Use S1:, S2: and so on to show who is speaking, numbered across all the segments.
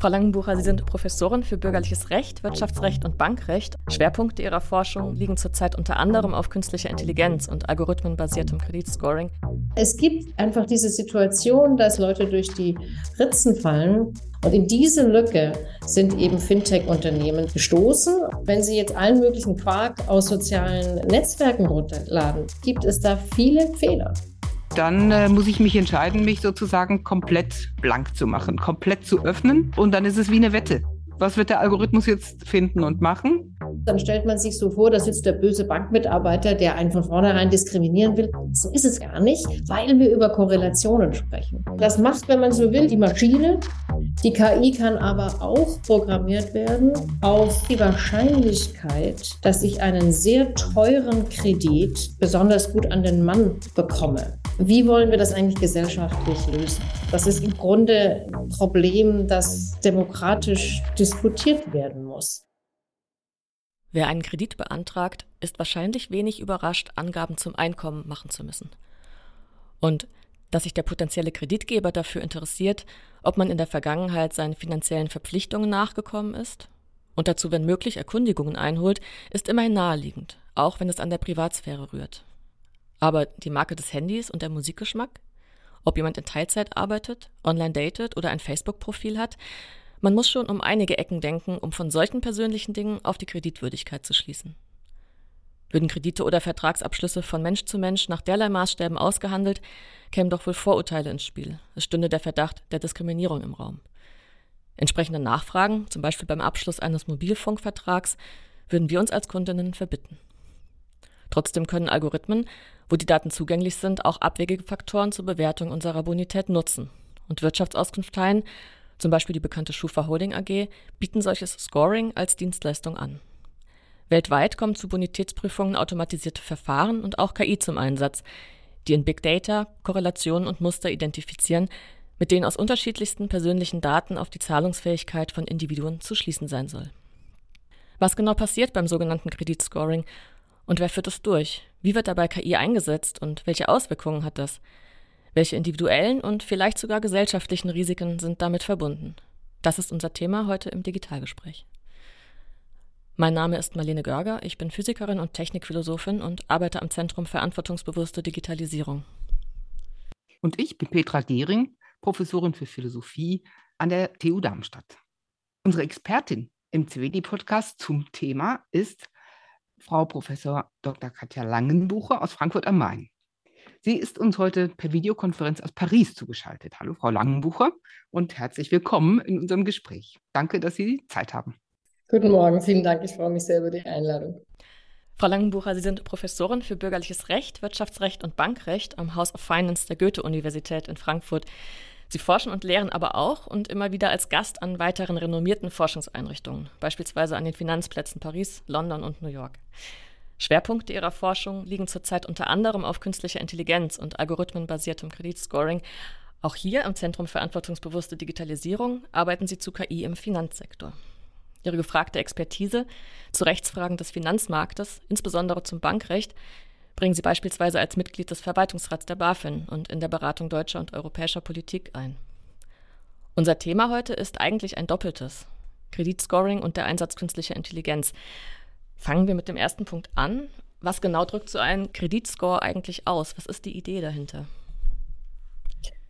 S1: Frau Langenbucher, Sie sind Professorin für bürgerliches Recht, Wirtschaftsrecht und Bankrecht. Schwerpunkte Ihrer Forschung liegen zurzeit unter anderem auf künstlicher Intelligenz und algorithmenbasiertem Kreditscoring.
S2: Es gibt einfach diese Situation, dass Leute durch die Ritzen fallen. Und in diese Lücke sind eben Fintech-Unternehmen gestoßen. Wenn Sie jetzt allen möglichen Quark aus sozialen Netzwerken runterladen, gibt es da viele Fehler
S3: dann äh, muss ich mich entscheiden, mich sozusagen komplett blank zu machen, komplett zu öffnen. Und dann ist es wie eine Wette. Was wird der Algorithmus jetzt finden und machen?
S2: Dann stellt man sich so vor, das ist der böse Bankmitarbeiter, der einen von vornherein diskriminieren will. So ist es gar nicht, weil wir über Korrelationen sprechen. Das macht, wenn man so will, die Maschine. Die KI kann aber auch programmiert werden auf die Wahrscheinlichkeit, dass ich einen sehr teuren Kredit besonders gut an den Mann bekomme. Wie wollen wir das eigentlich gesellschaftlich lösen? Das ist im Grunde ein Problem, das demokratisch diskutiert werden muss.
S1: Wer einen Kredit beantragt, ist wahrscheinlich wenig überrascht, Angaben zum Einkommen machen zu müssen. Und dass sich der potenzielle Kreditgeber dafür interessiert, ob man in der Vergangenheit seinen finanziellen Verpflichtungen nachgekommen ist und dazu, wenn möglich, Erkundigungen einholt, ist immerhin naheliegend, auch wenn es an der Privatsphäre rührt. Aber die Marke des Handys und der Musikgeschmack? Ob jemand in Teilzeit arbeitet, online datet oder ein Facebook-Profil hat? Man muss schon um einige Ecken denken, um von solchen persönlichen Dingen auf die Kreditwürdigkeit zu schließen. Würden Kredite oder Vertragsabschlüsse von Mensch zu Mensch nach derlei Maßstäben ausgehandelt, kämen doch wohl Vorurteile ins Spiel. Es stünde der Verdacht der Diskriminierung im Raum. Entsprechende Nachfragen, zum Beispiel beim Abschluss eines Mobilfunkvertrags, würden wir uns als Kundinnen verbitten. Trotzdem können Algorithmen, wo die Daten zugänglich sind, auch abwegige Faktoren zur Bewertung unserer Bonität nutzen. Und Wirtschaftsauskunfteien, zum Beispiel die bekannte Schufa Holding AG, bieten solches Scoring als Dienstleistung an. Weltweit kommen zu Bonitätsprüfungen automatisierte Verfahren und auch KI zum Einsatz, die in Big Data Korrelationen und Muster identifizieren, mit denen aus unterschiedlichsten persönlichen Daten auf die Zahlungsfähigkeit von Individuen zu schließen sein soll. Was genau passiert beim sogenannten Kreditscoring und wer führt es durch? Wie wird dabei KI eingesetzt und welche Auswirkungen hat das? Welche individuellen und vielleicht sogar gesellschaftlichen Risiken sind damit verbunden? Das ist unser Thema heute im Digitalgespräch. Mein Name ist Marlene Görger, ich bin Physikerin und Technikphilosophin und arbeite am Zentrum Verantwortungsbewusste Digitalisierung.
S3: Und ich bin Petra Gehring, Professorin für Philosophie an der TU Darmstadt. Unsere Expertin im CWD-Podcast zum Thema ist Frau Professor Dr. Katja Langenbucher aus Frankfurt am Main. Sie ist uns heute per Videokonferenz aus Paris zugeschaltet. Hallo, Frau Langenbucher, und herzlich willkommen in unserem Gespräch. Danke, dass Sie Zeit haben.
S2: Guten Morgen, vielen Dank. Ich freue mich sehr über die Einladung.
S1: Frau Langenbucher, Sie sind Professorin für bürgerliches Recht, Wirtschaftsrecht und Bankrecht am House of Finance der Goethe-Universität in Frankfurt. Sie forschen und lehren aber auch und immer wieder als Gast an weiteren renommierten Forschungseinrichtungen, beispielsweise an den Finanzplätzen Paris, London und New York. Schwerpunkte ihrer Forschung liegen zurzeit unter anderem auf künstlicher Intelligenz und algorithmenbasiertem Kreditscoring. Auch hier am Zentrum Verantwortungsbewusste Digitalisierung arbeiten sie zu KI im Finanzsektor. Ihre gefragte Expertise zu Rechtsfragen des Finanzmarktes, insbesondere zum Bankrecht, bringen sie beispielsweise als Mitglied des Verwaltungsrats der BaFin und in der Beratung deutscher und europäischer Politik ein. Unser Thema heute ist eigentlich ein doppeltes. Kreditscoring und der Einsatz künstlicher Intelligenz. Fangen wir mit dem ersten Punkt an. Was genau drückt so ein Kreditscore eigentlich aus? Was ist die Idee dahinter?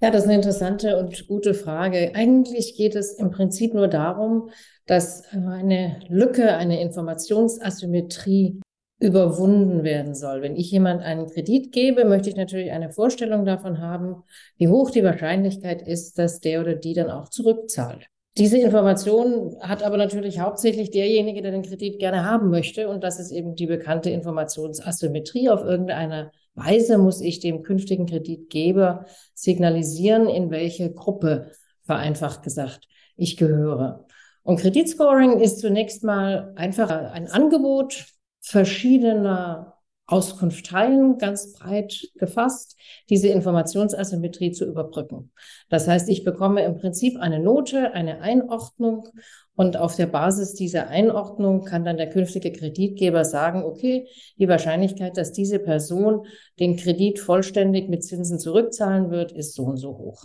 S2: Ja, das ist eine interessante und gute Frage. Eigentlich geht es im Prinzip nur darum, dass eine Lücke, eine Informationsasymmetrie überwunden werden soll. Wenn ich jemand einen Kredit gebe, möchte ich natürlich eine Vorstellung davon haben, wie hoch die Wahrscheinlichkeit ist, dass der oder die dann auch zurückzahlt. Diese Information hat aber natürlich hauptsächlich derjenige, der den Kredit gerne haben möchte. Und das ist eben die bekannte Informationsasymmetrie. Auf irgendeine Weise muss ich dem künftigen Kreditgeber signalisieren, in welche Gruppe, vereinfacht gesagt, ich gehöre. Und Kreditscoring ist zunächst mal einfach ein Angebot verschiedener Auskunfteien ganz breit gefasst, diese Informationsasymmetrie zu überbrücken. Das heißt, ich bekomme im Prinzip eine Note, eine Einordnung und auf der Basis dieser Einordnung kann dann der künftige Kreditgeber sagen, okay, die Wahrscheinlichkeit, dass diese Person den Kredit vollständig mit Zinsen zurückzahlen wird, ist so und so hoch.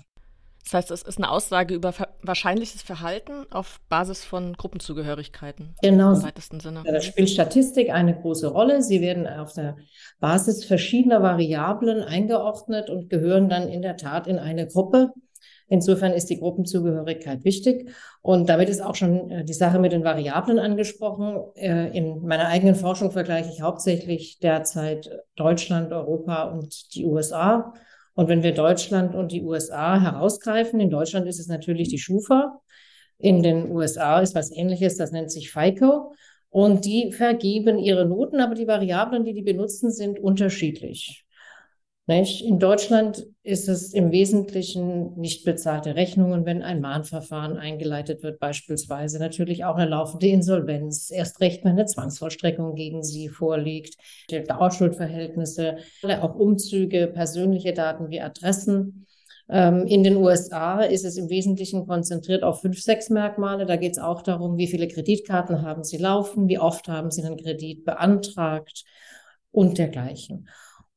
S1: Das heißt, es ist eine Aussage über wahrscheinliches Verhalten auf Basis von Gruppenzugehörigkeiten.
S2: Genau. Im weitesten Sinne. Da spielt Statistik eine große Rolle. Sie werden auf der Basis verschiedener Variablen eingeordnet und gehören dann in der Tat in eine Gruppe. Insofern ist die Gruppenzugehörigkeit wichtig. Und damit ist auch schon äh, die Sache mit den Variablen angesprochen. Äh, in meiner eigenen Forschung vergleiche ich hauptsächlich derzeit Deutschland, Europa und die USA. Und wenn wir Deutschland und die USA herausgreifen, in Deutschland ist es natürlich die Schufa. In den USA ist was ähnliches, das nennt sich FICO. Und die vergeben ihre Noten, aber die Variablen, die die benutzen, sind unterschiedlich. Nicht? In Deutschland ist es im Wesentlichen nicht bezahlte Rechnungen, wenn ein Mahnverfahren eingeleitet wird, beispielsweise. Natürlich auch eine laufende Insolvenz, erst recht, wenn eine Zwangsvollstreckung gegen sie vorliegt, Dauerschuldverhältnisse, auch Umzüge, persönliche Daten wie Adressen. Ähm, in den USA ist es im Wesentlichen konzentriert auf fünf, sechs Merkmale. Da geht es auch darum, wie viele Kreditkarten haben Sie laufen, wie oft haben Sie einen Kredit beantragt und dergleichen.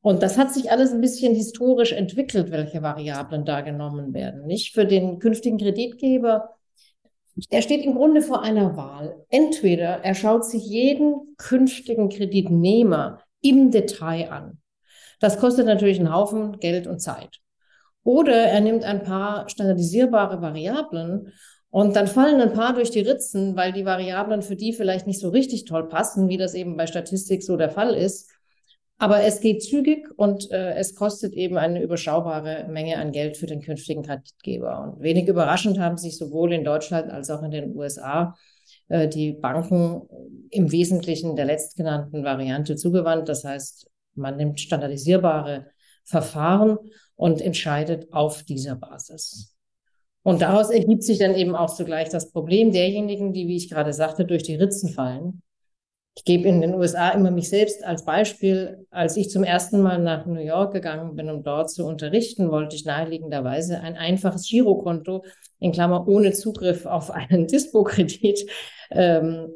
S2: Und das hat sich alles ein bisschen historisch entwickelt, welche Variablen da genommen werden. Nicht für den künftigen Kreditgeber. Er steht im Grunde vor einer Wahl. Entweder er schaut sich jeden künftigen Kreditnehmer im Detail an. Das kostet natürlich einen Haufen Geld und Zeit. Oder er nimmt ein paar standardisierbare Variablen und dann fallen ein paar durch die Ritzen, weil die Variablen für die vielleicht nicht so richtig toll passen, wie das eben bei Statistik so der Fall ist. Aber es geht zügig und äh, es kostet eben eine überschaubare Menge an Geld für den künftigen Kreditgeber. Und wenig überraschend haben sich sowohl in Deutschland als auch in den USA äh, die Banken im Wesentlichen der letztgenannten Variante zugewandt. Das heißt, man nimmt standardisierbare Verfahren und entscheidet auf dieser Basis. Und daraus ergibt sich dann eben auch zugleich das Problem derjenigen, die, wie ich gerade sagte, durch die Ritzen fallen ich gebe in den USA immer mich selbst als Beispiel. Als ich zum ersten Mal nach New York gegangen bin, um dort zu unterrichten, wollte ich naheliegenderweise ein einfaches Girokonto, in Klammer ohne Zugriff auf einen Dispo-Kredit, ähm,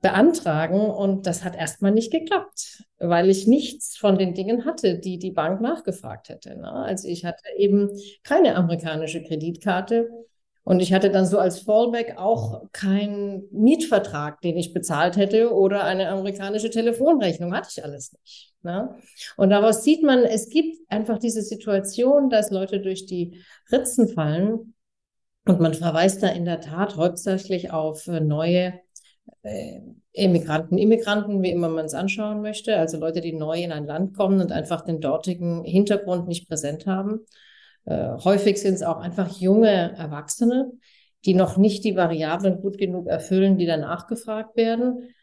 S2: beantragen. Und das hat erstmal nicht geklappt, weil ich nichts von den Dingen hatte, die die Bank nachgefragt hätte. Ne? Also ich hatte eben keine amerikanische Kreditkarte und ich hatte dann so als Fallback auch keinen Mietvertrag, den ich bezahlt hätte oder eine amerikanische Telefonrechnung. Hatte ich alles nicht. Ne? Und daraus sieht man, es gibt einfach diese Situation, dass Leute durch die Ritzen fallen. Und man verweist da in der Tat hauptsächlich auf neue äh, Immigranten, Immigranten, wie immer man es anschauen möchte. Also Leute, die neu in ein Land kommen und einfach den dortigen Hintergrund nicht präsent haben. Äh, häufig sind es auch einfach junge Erwachsene, die noch nicht die Variablen gut genug erfüllen, die danach gefragt werden.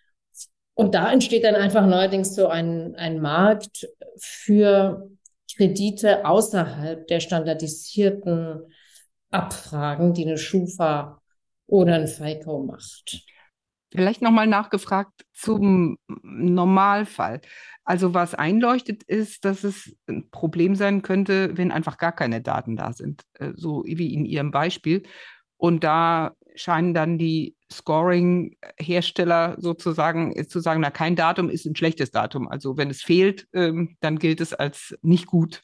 S2: Und da entsteht dann einfach neuerdings so ein, ein Markt für Kredite außerhalb der standardisierten Abfragen, die eine Schufa oder ein FICO macht.
S3: Vielleicht nochmal nachgefragt zum Normalfall. Also was einleuchtet ist, dass es ein Problem sein könnte, wenn einfach gar keine Daten da sind, äh, so wie in Ihrem Beispiel. Und da scheinen dann die Scoring-Hersteller sozusagen zu sagen, na, kein Datum ist ein schlechtes Datum. Also wenn es fehlt, ähm, dann gilt es als nicht gut.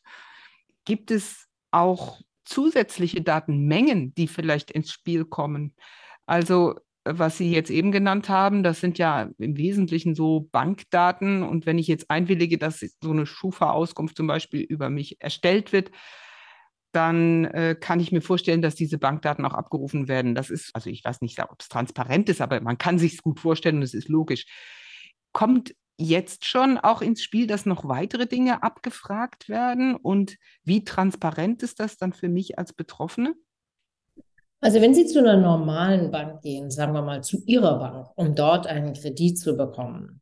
S3: Gibt es auch zusätzliche Datenmengen, die vielleicht ins Spiel kommen? Also was Sie jetzt eben genannt haben, das sind ja im Wesentlichen so Bankdaten. Und wenn ich jetzt einwillige, dass so eine Schufa-Auskunft zum Beispiel über mich erstellt wird, dann äh, kann ich mir vorstellen, dass diese Bankdaten auch abgerufen werden. Das ist, also ich weiß nicht, ob es transparent ist, aber man kann sich es gut vorstellen und es ist logisch. Kommt jetzt schon auch ins Spiel, dass noch weitere Dinge abgefragt werden? Und wie transparent ist das dann für mich als Betroffene?
S2: Also wenn Sie zu einer normalen Bank gehen, sagen wir mal zu Ihrer Bank, um dort einen Kredit zu bekommen,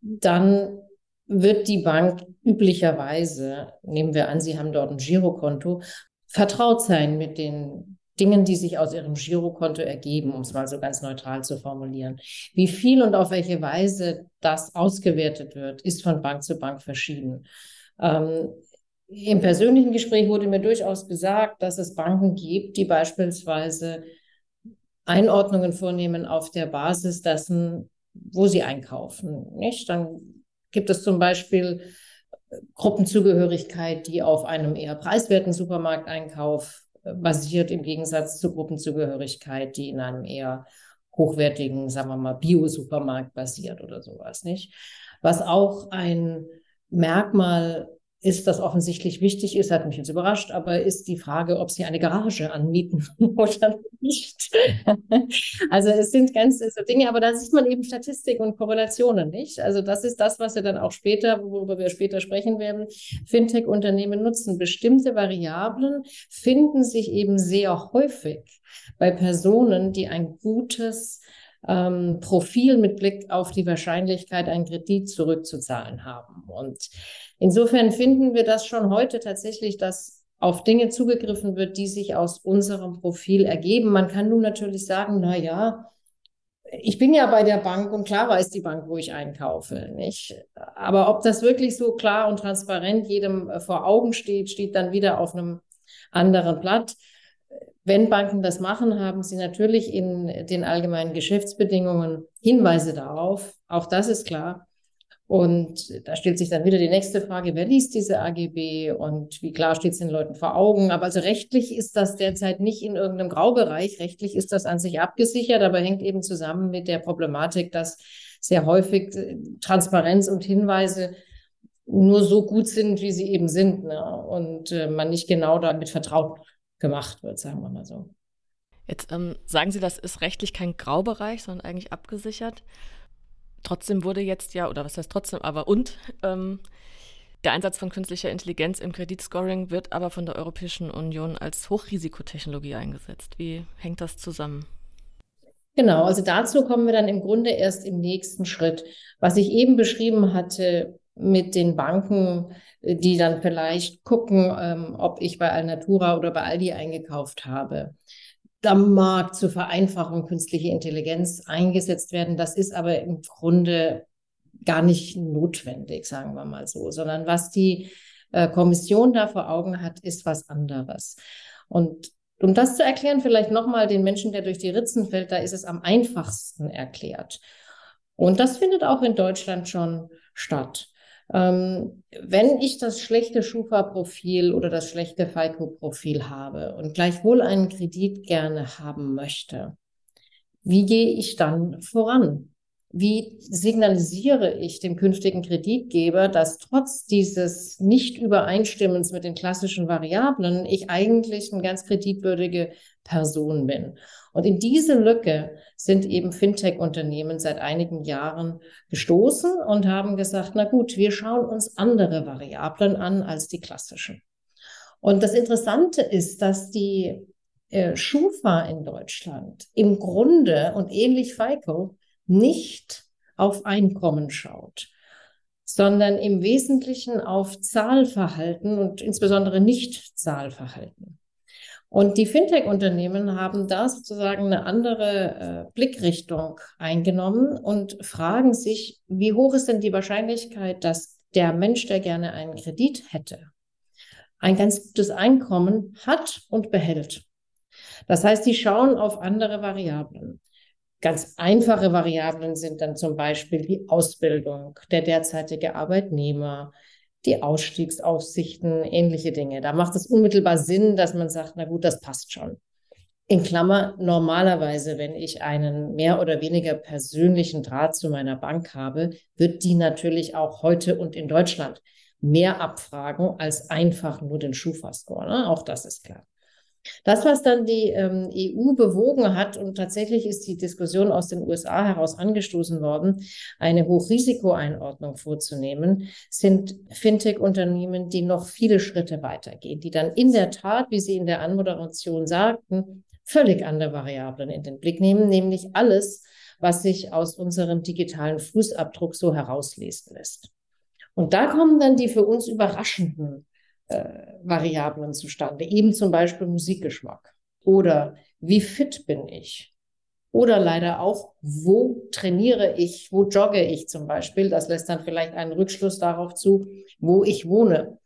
S2: dann wird die Bank üblicherweise, nehmen wir an, Sie haben dort ein Girokonto, vertraut sein mit den Dingen, die sich aus Ihrem Girokonto ergeben, um es mal so ganz neutral zu formulieren. Wie viel und auf welche Weise das ausgewertet wird, ist von Bank zu Bank verschieden. Ähm, im persönlichen Gespräch wurde mir durchaus gesagt, dass es Banken gibt, die beispielsweise Einordnungen vornehmen auf der Basis dessen, wo sie einkaufen. Nicht? Dann gibt es zum Beispiel Gruppenzugehörigkeit, die auf einem eher preiswerten Supermarkteinkauf basiert im Gegensatz zur Gruppenzugehörigkeit, die in einem eher hochwertigen, sagen wir mal, Bio-Supermarkt basiert oder sowas, nicht? Was auch ein Merkmal ist, das offensichtlich wichtig ist, hat mich jetzt überrascht, aber ist die Frage, ob sie eine Garage anmieten oder nicht. also es sind ganz so Dinge, aber da sieht man eben Statistik und Korrelationen nicht. Also das ist das, was wir dann auch später, worüber wir später sprechen werden, Fintech-Unternehmen nutzen. Bestimmte Variablen finden sich eben sehr häufig bei Personen, die ein gutes ähm, Profil mit Blick auf die Wahrscheinlichkeit, einen Kredit zurückzuzahlen haben. Und insofern finden wir das schon heute tatsächlich, dass auf Dinge zugegriffen wird, die sich aus unserem Profil ergeben. Man kann nun natürlich sagen, na ja, ich bin ja bei der Bank und klar weiß die Bank, wo ich einkaufe, nicht? Aber ob das wirklich so klar und transparent jedem äh, vor Augen steht, steht dann wieder auf einem anderen Blatt. Wenn Banken das machen, haben sie natürlich in den allgemeinen Geschäftsbedingungen Hinweise darauf. Auch das ist klar. Und da stellt sich dann wieder die nächste Frage, wer liest diese AGB und wie klar steht es den Leuten vor Augen? Aber also rechtlich ist das derzeit nicht in irgendeinem Graubereich. Rechtlich ist das an sich abgesichert, aber hängt eben zusammen mit der Problematik, dass sehr häufig äh, Transparenz und Hinweise nur so gut sind, wie sie eben sind. Ne? Und äh, man nicht genau damit vertraut gemacht wird, sagen wir mal so.
S1: Jetzt ähm, sagen Sie, das ist rechtlich kein Graubereich, sondern eigentlich abgesichert. Trotzdem wurde jetzt ja, oder was heißt trotzdem, aber und ähm, der Einsatz von künstlicher Intelligenz im Kreditscoring wird aber von der Europäischen Union als Hochrisikotechnologie eingesetzt. Wie hängt das zusammen?
S2: Genau, also dazu kommen wir dann im Grunde erst im nächsten Schritt. Was ich eben beschrieben hatte mit den Banken, die dann vielleicht gucken, ähm, ob ich bei Alnatura oder bei Aldi eingekauft habe. Da mag zur Vereinfachung künstliche Intelligenz eingesetzt werden. Das ist aber im Grunde gar nicht notwendig, sagen wir mal so, sondern was die äh, Kommission da vor Augen hat, ist was anderes. Und um das zu erklären, vielleicht nochmal den Menschen, der durch die Ritzen fällt, da ist es am einfachsten erklärt. Und das findet auch in Deutschland schon statt. Ähm, wenn ich das schlechte Schufa-Profil oder das schlechte FICO-Profil habe und gleichwohl einen Kredit gerne haben möchte, wie gehe ich dann voran? Wie signalisiere ich dem künftigen Kreditgeber, dass trotz dieses Nicht-Übereinstimmens mit den klassischen Variablen ich eigentlich eine ganz kreditwürdige Person bin? Und in diese Lücke sind eben Fintech-Unternehmen seit einigen Jahren gestoßen und haben gesagt, na gut, wir schauen uns andere Variablen an als die klassischen. Und das Interessante ist, dass die äh, Schufa in Deutschland im Grunde und ähnlich FICO nicht auf Einkommen schaut, sondern im Wesentlichen auf Zahlverhalten und insbesondere Nicht-Zahlverhalten. Und die Fintech-Unternehmen haben da sozusagen eine andere äh, Blickrichtung eingenommen und fragen sich, wie hoch ist denn die Wahrscheinlichkeit, dass der Mensch, der gerne einen Kredit hätte, ein ganz gutes Einkommen hat und behält. Das heißt, die schauen auf andere Variablen. Ganz einfache Variablen sind dann zum Beispiel die Ausbildung, der derzeitige Arbeitnehmer, die Ausstiegsaussichten, ähnliche Dinge. Da macht es unmittelbar Sinn, dass man sagt, na gut, das passt schon. In Klammer, normalerweise, wenn ich einen mehr oder weniger persönlichen Draht zu meiner Bank habe, wird die natürlich auch heute und in Deutschland mehr abfragen als einfach nur den Schufa-Score. Ne? Auch das ist klar. Das, was dann die ähm, EU bewogen hat, und tatsächlich ist die Diskussion aus den USA heraus angestoßen worden, eine Hochrisikoeinordnung vorzunehmen, sind Fintech-Unternehmen, die noch viele Schritte weitergehen, die dann in der Tat, wie Sie in der Anmoderation sagten, völlig andere Variablen in den Blick nehmen, nämlich alles, was sich aus unserem digitalen Fußabdruck so herauslesen lässt. Und da kommen dann die für uns überraschenden äh, Variablen zustande. Eben zum Beispiel Musikgeschmack oder wie fit bin ich? Oder leider auch, wo trainiere ich, wo jogge ich zum Beispiel. Das lässt dann vielleicht einen Rückschluss darauf zu, wo ich wohne.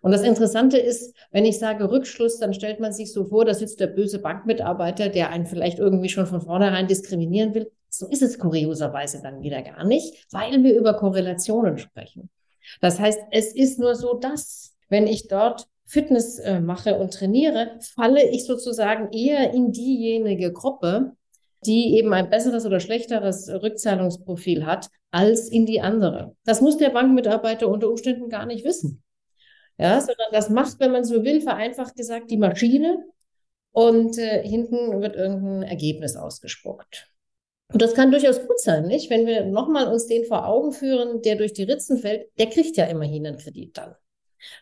S2: Und das Interessante ist, wenn ich sage Rückschluss, dann stellt man sich so vor, da sitzt der böse Bankmitarbeiter, der einen vielleicht irgendwie schon von vornherein diskriminieren will. So ist es kurioserweise dann wieder gar nicht, weil wir über Korrelationen sprechen. Das heißt, es ist nur so, dass wenn ich dort Fitness äh, mache und trainiere, falle ich sozusagen eher in diejenige Gruppe, die eben ein besseres oder schlechteres Rückzahlungsprofil hat, als in die andere. Das muss der Bankmitarbeiter unter Umständen gar nicht wissen. Ja, sondern das macht, wenn man so will, vereinfacht gesagt, die Maschine und äh, hinten wird irgendein Ergebnis ausgespuckt. Und das kann durchaus gut sein, nicht? Wenn wir nochmal uns den vor Augen führen, der durch die Ritzen fällt, der kriegt ja immerhin einen Kredit dann.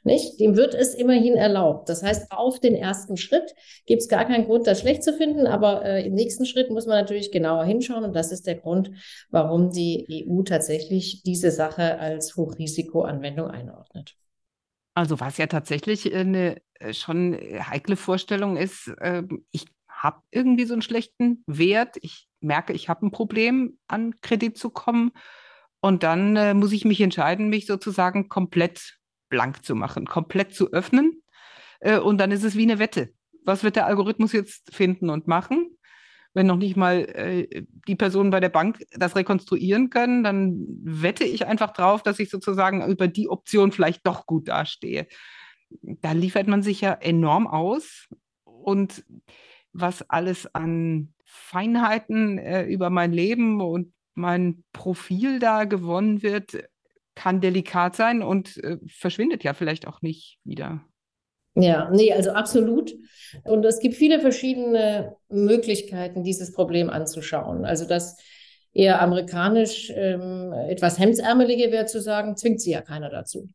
S2: Nicht? Dem wird es immerhin erlaubt. Das heißt, auf den ersten Schritt gibt es gar keinen Grund, das schlecht zu finden, aber äh, im nächsten Schritt muss man natürlich genauer hinschauen und das ist der Grund, warum die EU tatsächlich diese Sache als Hochrisikoanwendung einordnet.
S3: Also was ja tatsächlich eine äh, schon heikle Vorstellung ist, ähm, ich habe irgendwie so einen schlechten Wert, ich merke, ich habe ein Problem, an Kredit zu kommen und dann äh, muss ich mich entscheiden, mich sozusagen komplett blank zu machen, komplett zu öffnen. Äh, und dann ist es wie eine Wette. Was wird der Algorithmus jetzt finden und machen? Wenn noch nicht mal äh, die Personen bei der Bank das rekonstruieren können, dann wette ich einfach drauf, dass ich sozusagen über die Option vielleicht doch gut dastehe. Da liefert man sich ja enorm aus. Und was alles an Feinheiten äh, über mein Leben und mein Profil da gewonnen wird, kann delikat sein und äh, verschwindet ja vielleicht auch nicht wieder.
S2: Ja, nee, also absolut. Und es gibt viele verschiedene Möglichkeiten, dieses Problem anzuschauen. Also das eher amerikanisch ähm, etwas hemdsärmelige wäre zu sagen, zwingt sie ja keiner dazu.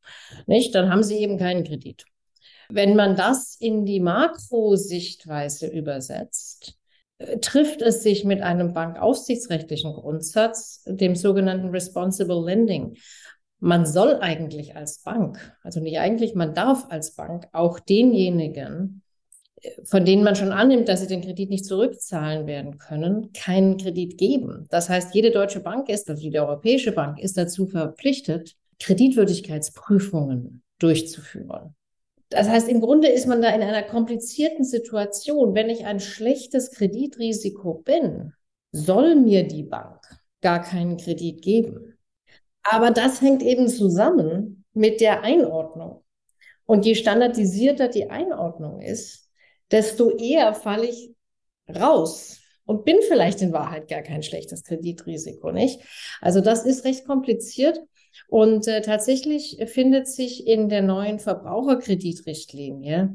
S2: Nicht? Dann haben sie eben keinen Kredit. Wenn man das in die Makrosichtweise übersetzt, äh, trifft es sich mit einem bankaufsichtsrechtlichen Grundsatz, dem sogenannten Responsible Lending man soll eigentlich als Bank, also nicht eigentlich, man darf als Bank auch denjenigen, äh, von denen man schon annimmt, dass sie den Kredit nicht zurückzahlen werden können, keinen Kredit geben. Das heißt, jede deutsche Bank ist, also die Europäische Bank ist dazu verpflichtet, Kreditwürdigkeitsprüfungen durchzuführen. Das heißt, im Grunde ist man da in einer komplizierten Situation. Wenn ich ein schlechtes Kreditrisiko bin, soll mir die Bank gar keinen Kredit geben. Aber das hängt eben zusammen mit der Einordnung. Und je standardisierter die Einordnung ist, desto eher falle ich raus und bin vielleicht in Wahrheit gar kein schlechtes Kreditrisiko, nicht? Also das ist recht kompliziert. Und äh, tatsächlich findet sich in der neuen Verbraucherkreditrichtlinie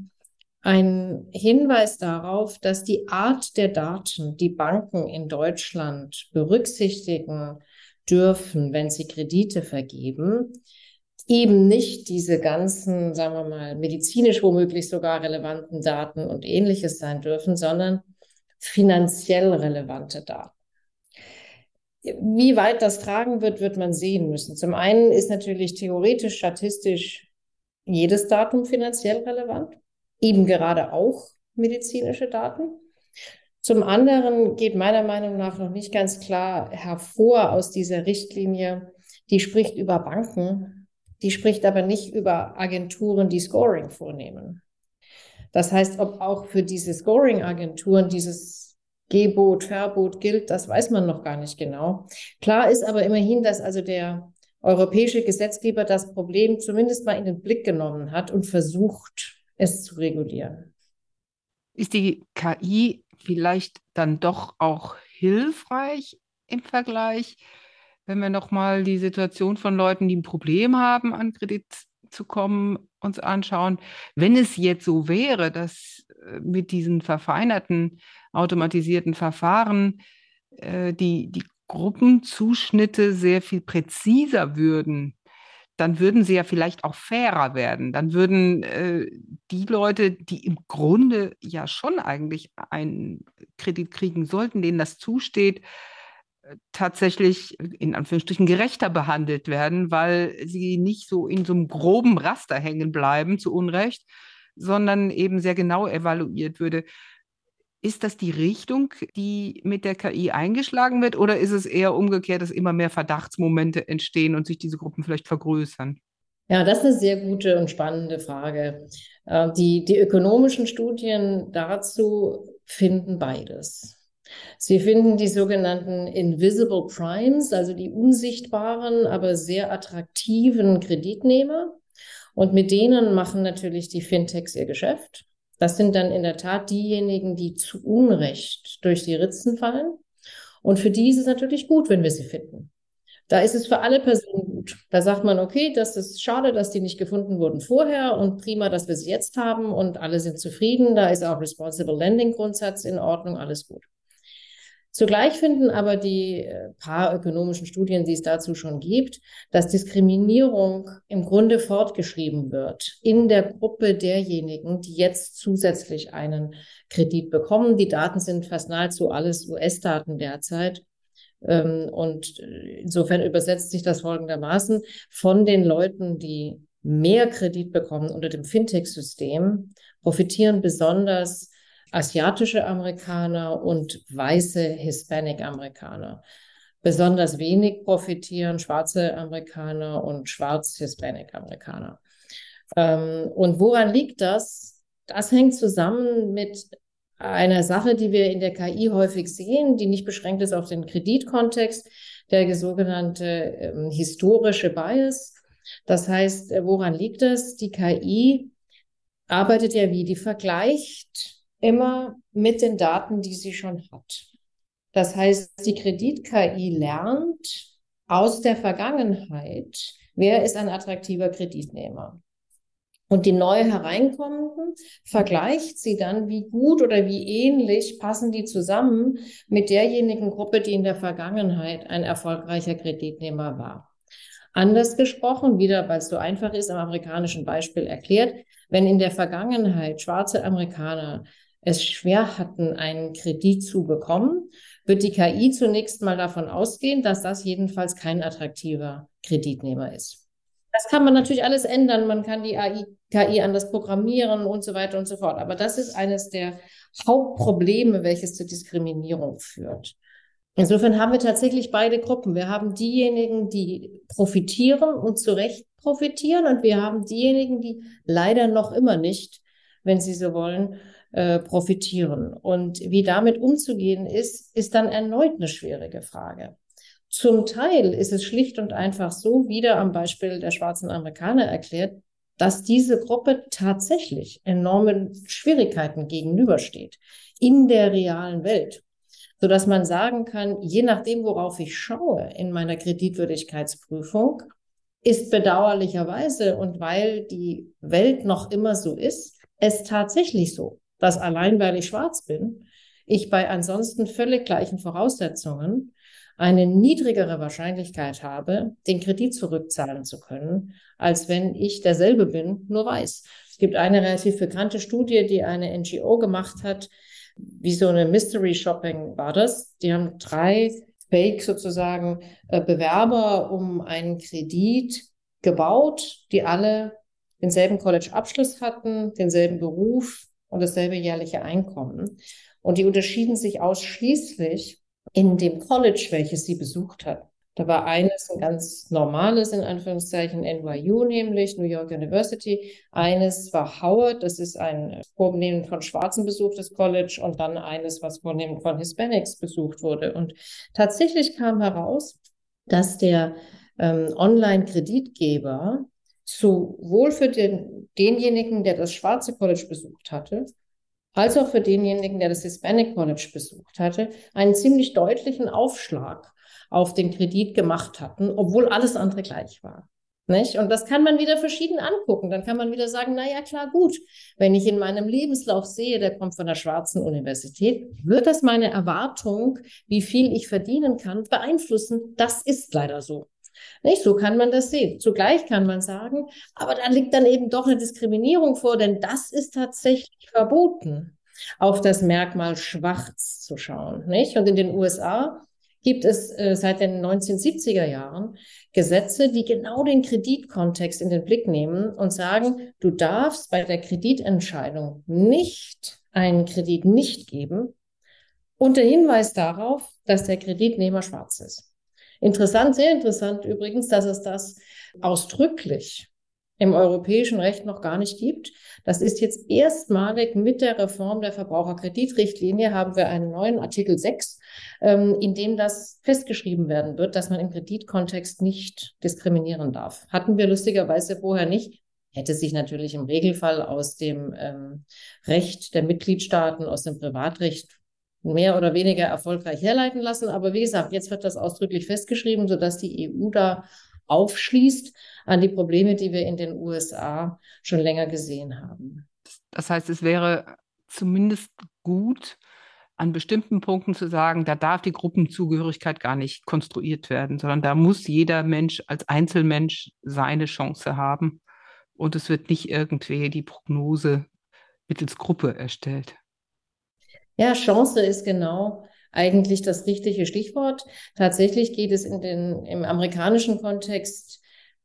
S2: ein Hinweis darauf, dass die Art der Daten, die Banken in Deutschland berücksichtigen, dürfen, wenn sie Kredite vergeben, eben nicht diese ganzen, sagen wir mal, medizinisch womöglich sogar relevanten Daten und ähnliches sein dürfen, sondern finanziell relevante Daten. Wie weit das tragen wird, wird man sehen müssen. Zum einen ist natürlich theoretisch, statistisch jedes Datum finanziell relevant, eben gerade auch medizinische Daten. Zum anderen geht meiner Meinung nach noch nicht ganz klar hervor aus dieser Richtlinie, die spricht über Banken, die spricht aber nicht über Agenturen, die Scoring vornehmen. Das heißt, ob auch für diese Scoring-Agenturen dieses Gebot, Verbot gilt, das weiß man noch gar nicht genau. Klar ist aber immerhin, dass also der europäische Gesetzgeber das Problem zumindest mal in den Blick genommen hat und versucht, es zu regulieren.
S3: Ist die KI vielleicht dann doch auch hilfreich im Vergleich, wenn wir nochmal die Situation von Leuten, die ein Problem haben, an Kredit zu kommen, uns anschauen. Wenn es jetzt so wäre, dass äh, mit diesen verfeinerten automatisierten Verfahren äh, die, die Gruppenzuschnitte sehr viel präziser würden, dann würden sie ja vielleicht auch fairer werden. Dann würden äh, die Leute, die im Grunde ja schon eigentlich einen Kredit kriegen sollten, denen das zusteht, äh, tatsächlich in Anführungsstrichen gerechter behandelt werden, weil sie nicht so in so einem groben Raster hängen bleiben, zu Unrecht, sondern eben sehr genau evaluiert würde. Ist das die Richtung, die mit der KI eingeschlagen wird, oder ist es eher umgekehrt, dass immer mehr Verdachtsmomente entstehen und sich diese Gruppen vielleicht vergrößern?
S2: Ja, das ist eine sehr gute und spannende Frage. Äh, die, die ökonomischen Studien dazu finden beides. Sie finden die sogenannten Invisible Primes, also die unsichtbaren, aber sehr attraktiven Kreditnehmer. Und mit denen machen natürlich die Fintechs ihr Geschäft. Das sind dann in der Tat diejenigen, die zu Unrecht durch die Ritzen fallen. Und für die ist es natürlich gut, wenn wir sie finden. Da ist es für alle Personen gut. Da sagt man, okay, das ist schade, dass die nicht gefunden wurden vorher und prima, dass wir sie jetzt haben und alle sind zufrieden. Da ist auch Responsible Lending Grundsatz in Ordnung, alles gut. Zugleich finden aber die äh, paar ökonomischen Studien, die es dazu schon gibt, dass Diskriminierung im Grunde fortgeschrieben wird in der Gruppe derjenigen, die jetzt zusätzlich einen Kredit bekommen. Die Daten sind fast nahezu alles US-Daten derzeit. Ähm, und insofern übersetzt sich das folgendermaßen von den Leuten, die mehr Kredit bekommen unter dem Fintech-System, profitieren besonders asiatische Amerikaner und weiße Hispanic-Amerikaner. Besonders wenig profitieren schwarze Amerikaner und schwarz-Hispanic-Amerikaner. Ähm, und woran liegt das? Das hängt zusammen mit einer Sache, die wir in der KI häufig sehen, die nicht beschränkt ist auf den Kreditkontext, der sogenannte ähm, historische Bias. Das heißt, äh, woran liegt das? Die KI arbeitet ja wie? Die vergleicht immer mit den Daten, die sie schon hat. Das heißt, die Kredit-KI lernt aus der Vergangenheit, wer ist ein attraktiver Kreditnehmer. Und die neu hereinkommenden vergleicht sie dann, wie gut oder wie ähnlich passen die zusammen mit derjenigen Gruppe, die in der Vergangenheit ein erfolgreicher Kreditnehmer war. Anders gesprochen, wieder weil es so einfach ist, am amerikanischen Beispiel erklärt, wenn in der Vergangenheit schwarze Amerikaner es schwer hatten, einen Kredit zu bekommen, wird die KI zunächst mal davon ausgehen, dass das jedenfalls kein attraktiver Kreditnehmer ist. Das kann man natürlich alles ändern. Man kann die AI, KI anders programmieren und so weiter und so fort. Aber das ist eines der Hauptprobleme, welches zur Diskriminierung führt. Insofern haben wir tatsächlich beide Gruppen. Wir haben diejenigen, die profitieren und zu Recht profitieren. Und wir haben diejenigen, die leider noch immer nicht, wenn sie so wollen, äh, profitieren. Und wie damit umzugehen ist, ist dann erneut eine schwierige Frage. Zum Teil ist es schlicht und einfach so, wieder am Beispiel der schwarzen Amerikaner erklärt, dass diese Gruppe tatsächlich enormen Schwierigkeiten gegenübersteht in der realen Welt, so dass man sagen kann, je nachdem, worauf ich schaue in meiner Kreditwürdigkeitsprüfung, ist bedauerlicherweise und weil die Welt noch immer so ist, es tatsächlich so, dass allein weil ich schwarz bin, ich bei ansonsten völlig gleichen Voraussetzungen eine niedrigere Wahrscheinlichkeit habe, den Kredit zurückzahlen zu können, als wenn ich derselbe bin, nur weiß. Es gibt eine relativ bekannte Studie, die eine NGO gemacht hat, wie so eine Mystery Shopping war das. Die haben drei Fake sozusagen äh, Bewerber um einen Kredit gebaut, die alle denselben College-Abschluss hatten, denselben Beruf und dasselbe jährliche Einkommen. Und die unterschieden sich ausschließlich in dem College, welches sie besucht hat. Da war eines ein ganz normales, in Anführungszeichen, NYU, nämlich New York University. Eines war Howard, das ist ein vornehmend von Schwarzen besuchtes College und dann eines, was vornehmend von Hispanics besucht wurde. Und tatsächlich kam heraus, dass der ähm, Online-Kreditgeber sowohl für den, denjenigen, der das schwarze College besucht hatte, als auch für denjenigen, der das Hispanic College besucht hatte, einen ziemlich deutlichen Aufschlag auf den Kredit gemacht hatten, obwohl alles andere gleich war. Nicht? Und das kann man wieder verschieden angucken. Dann kann man wieder sagen, na ja, klar, gut. Wenn ich in meinem Lebenslauf sehe, der kommt von der schwarzen Universität, wird das meine Erwartung, wie viel ich verdienen kann, beeinflussen. Das ist leider so. Nicht? So kann man das sehen. Zugleich kann man sagen, aber da liegt dann eben doch eine Diskriminierung vor, denn das ist tatsächlich verboten, auf das Merkmal schwarz zu schauen. Nicht? Und in den USA gibt es äh, seit den 1970er Jahren Gesetze, die genau den Kreditkontext in den Blick nehmen und sagen, du darfst bei der Kreditentscheidung nicht einen Kredit nicht geben, unter Hinweis darauf, dass der Kreditnehmer schwarz ist. Interessant, sehr interessant übrigens, dass es das ausdrücklich im europäischen Recht noch gar nicht gibt. Das ist jetzt erstmalig mit der Reform der Verbraucherkreditrichtlinie haben wir einen neuen Artikel 6, ähm, in dem das festgeschrieben werden wird, dass man im Kreditkontext nicht diskriminieren darf. Hatten wir lustigerweise vorher nicht. hätte sich natürlich im Regelfall aus dem ähm, Recht der Mitgliedstaaten, aus dem Privatrecht mehr oder weniger erfolgreich herleiten lassen. Aber wie gesagt, jetzt wird das ausdrücklich festgeschrieben, sodass die EU da aufschließt an die Probleme, die wir in den USA schon länger gesehen haben.
S3: Das heißt, es wäre zumindest gut, an bestimmten Punkten zu sagen, da darf die Gruppenzugehörigkeit gar nicht konstruiert werden, sondern da muss jeder Mensch als Einzelmensch seine Chance haben. Und es wird nicht irgendwie die Prognose mittels Gruppe erstellt.
S2: Ja, Chance ist genau eigentlich das richtige Stichwort. Tatsächlich geht es in den, im amerikanischen Kontext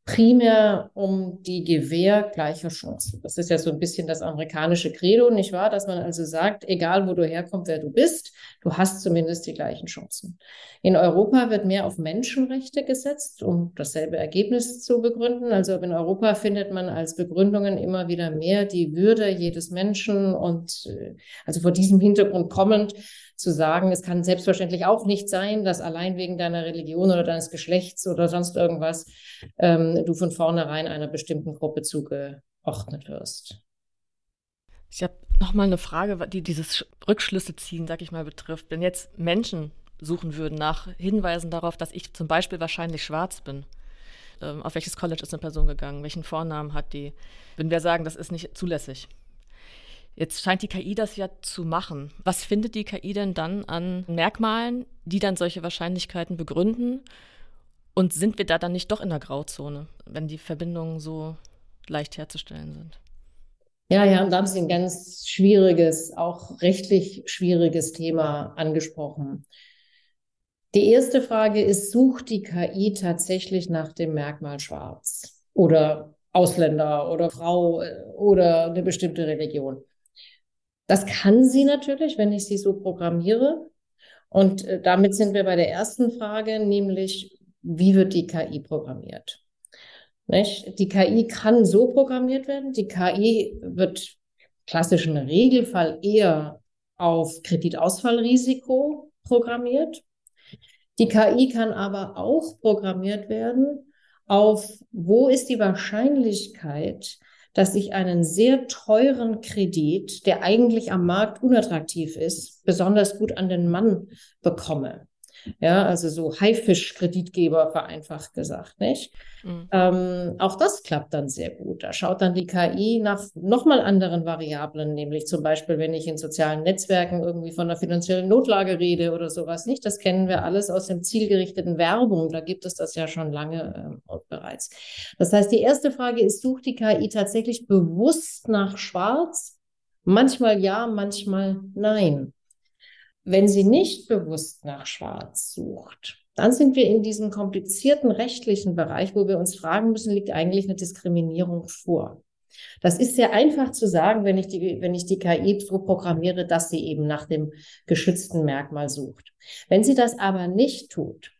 S2: primär um die Gewähr gleicher Chancen. Das ist ja so ein bisschen das amerikanische Credo, nicht wahr? Dass man also sagt, egal wo du herkommst, wer du bist, du hast zumindest die gleichen Chancen. In Europa wird mehr auf Menschenrechte gesetzt, um dasselbe Ergebnis zu begründen. Also in Europa findet man als Begründungen immer wieder mehr die Würde jedes Menschen und äh, also vor diesem Hintergrund kommend zu sagen, es kann selbstverständlich auch nicht sein, dass allein wegen deiner Religion oder deines Geschlechts oder sonst irgendwas ähm, du von vornherein einer bestimmten Gruppe zugeordnet wirst.
S1: Ich habe nochmal eine Frage, die dieses Rückschlüsse ziehen, sag ich mal, betrifft. Wenn jetzt Menschen suchen würden nach Hinweisen darauf, dass ich zum Beispiel wahrscheinlich schwarz bin, ähm, auf welches College ist eine Person gegangen, welchen Vornamen hat die, würden wir sagen, das ist nicht zulässig. Jetzt scheint die KI das ja zu machen. Was findet die KI denn dann an Merkmalen, die dann solche Wahrscheinlichkeiten begründen? Und sind wir da dann nicht doch in der Grauzone, wenn die Verbindungen so leicht herzustellen sind?
S2: Ja, da haben Sie ein ganz schwieriges, auch rechtlich schwieriges Thema angesprochen. Die erste Frage ist, sucht die KI tatsächlich nach dem Merkmal Schwarz oder Ausländer oder Frau äh, oder eine bestimmte Religion? Das kann sie natürlich, wenn ich sie so programmiere. Und äh, damit sind wir bei der ersten Frage, nämlich, wie wird die KI programmiert? Nicht? Die KI kann so programmiert werden. Die KI wird klassischen Regelfall eher auf Kreditausfallrisiko programmiert. Die KI kann aber auch programmiert werden auf, wo ist die Wahrscheinlichkeit, dass ich einen sehr teuren Kredit, der eigentlich am Markt unattraktiv ist, besonders gut an den Mann bekomme. Ja, also so Haifisch-Kreditgeber vereinfacht gesagt, nicht? Mhm. Ähm, auch das klappt dann sehr gut. Da schaut dann die KI nach nochmal anderen Variablen, nämlich zum Beispiel, wenn ich in sozialen Netzwerken irgendwie von einer finanziellen Notlage rede oder sowas, nicht? Das kennen wir alles aus dem zielgerichteten Werbung. Da gibt es das ja schon lange äh, bereits. Das heißt, die erste Frage ist, sucht die KI tatsächlich bewusst nach Schwarz? Manchmal ja, manchmal nein. Wenn sie nicht bewusst nach Schwarz sucht, dann sind wir in diesem komplizierten rechtlichen Bereich, wo wir uns fragen müssen, liegt eigentlich eine Diskriminierung vor? Das ist sehr einfach zu sagen, wenn ich die, wenn ich die KI so programmiere, dass sie eben nach dem geschützten Merkmal sucht. Wenn sie das aber nicht tut,